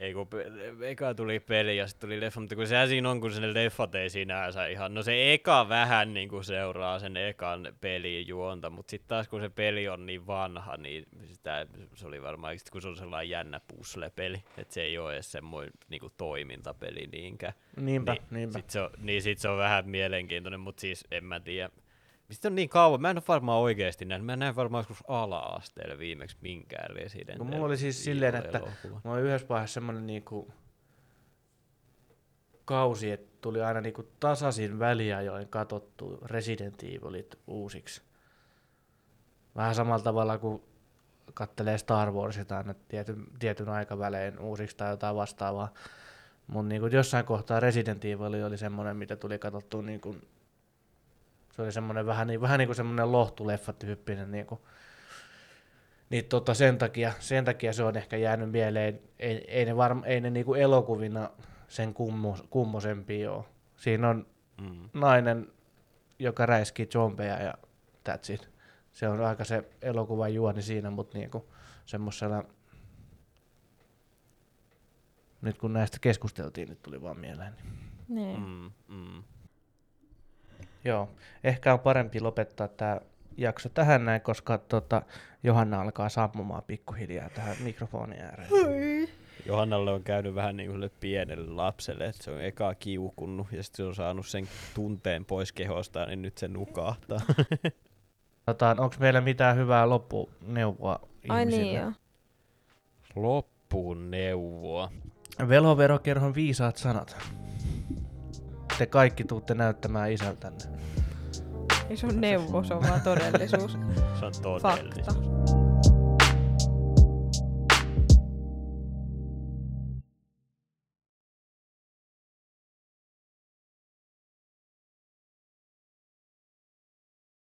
Ei kun pe- eka tuli peli ja sitten tuli leffa, mutta kun sehän siinä on, kun se ne leffat ei sinänsä ihan, no se eka vähän niin kuin seuraa sen ekan pelin juonta, mutta sitten taas kun se peli on niin vanha, niin sitä, se oli varmaan, sit kun se on sellainen jännä puzzle-peli, että se ei ole edes semmoinen niin kuin toimintapeli niinkään. Niinpä, niin, niinpä. Sit se on, niin sit se on vähän mielenkiintoinen, mutta siis en mä tiedä. Sitten on niin kauan, mä en ole varmaan oikeasti nähnyt, mä näin varmaan joskus ala-asteella viimeksi minkään Resident No mulla oli siis silleen, että Evil-elokuvan. Mulla oli yhdessä vaiheessa semmonen niinku kausi, että tuli aina niinku tasaisin väliajoin katsottu Resident Evilit uusiksi. Vähän samalla tavalla kuin kattelee Star Warsit aina tietyn, tietyn aikavälein uusiksi tai jotain vastaavaa. Mutta niinku jossain kohtaa Resident Evil oli semmoinen, mitä tuli katsottua niinku, se oli semmoinen vähän, niin, vähän niin kuin semmoinen lohtuleffa tyyppinen niinku, niin tota sen, takia, sen takia se on ehkä jäänyt mieleen. Ei, ei ne, varm, ei ne niinku elokuvina sen kummo, kummosempia ole. Siinä on Mm. nainen, joka räiskii zombeja ja that's it. Se on aika se elokuvan juoni siinä, mutta niinku semmoisella... Nyt kun näistä keskusteltiin, nyt tuli vaan mieleen. Niin. Niin. Mm, mm. Joo, ehkä on parempi lopettaa tämä jakso tähän näin, koska tota, Johanna alkaa sammumaan pikkuhiljaa tähän mikrofonin ääreen. Johannalle on käynyt vähän niin kuin pienelle lapselle, että se on eka kiukunnut ja sitten se on saanut sen tunteen pois kehostaan, niin nyt se nukahtaa. Tota, Onko meillä mitään hyvää loppuneuvoa Ai ihmisille? niin joo. Loppuun neuvoa. Veloverokerhon viisaat sanat. Te kaikki tuutte näyttämään isältänne. Ei se on neuvo, se on vaan todellisuus. Se on todellisuus. Fakta.